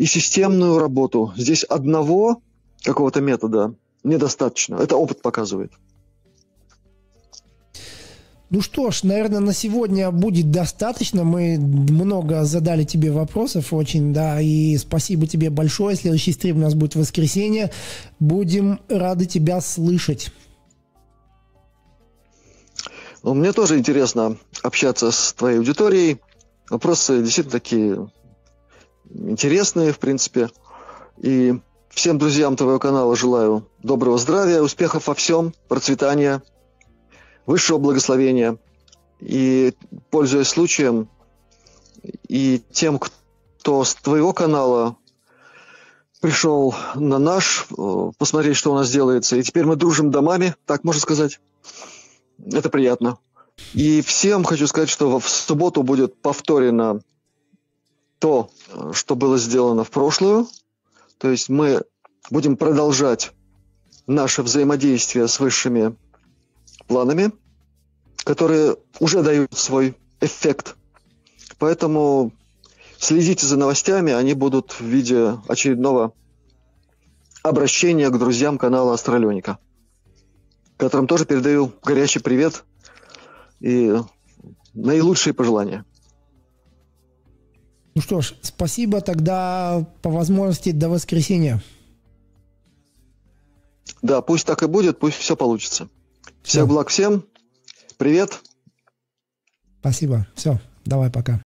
и системную работу. Здесь одного какого-то метода недостаточно. Это опыт показывает. Ну что ж, наверное, на сегодня будет достаточно. Мы много задали тебе вопросов очень, да, и спасибо тебе большое. Следующий стрим у нас будет в воскресенье. Будем рады тебя слышать. Ну, мне тоже интересно общаться с твоей аудиторией. Вопросы действительно такие интересные, в принципе. И всем друзьям твоего канала желаю доброго здравия, успехов во всем, процветания, высшего благословения. И, пользуясь случаем, и тем, кто с твоего канала пришел на наш, э, посмотреть, что у нас делается. И теперь мы дружим домами, так можно сказать. Это приятно. И всем хочу сказать, что в субботу будет повторено то, что было сделано в прошлую. То есть мы будем продолжать наше взаимодействие с высшими планами, которые уже дают свой эффект. Поэтому следите за новостями, они будут в виде очередного обращения к друзьям канала Астралёника, которым тоже передаю горячий привет и наилучшие пожелания. Ну что ж, спасибо тогда по возможности до воскресенья. Да, пусть так и будет, пусть все получится. Всех благ всем. Привет. Спасибо. Все, давай пока.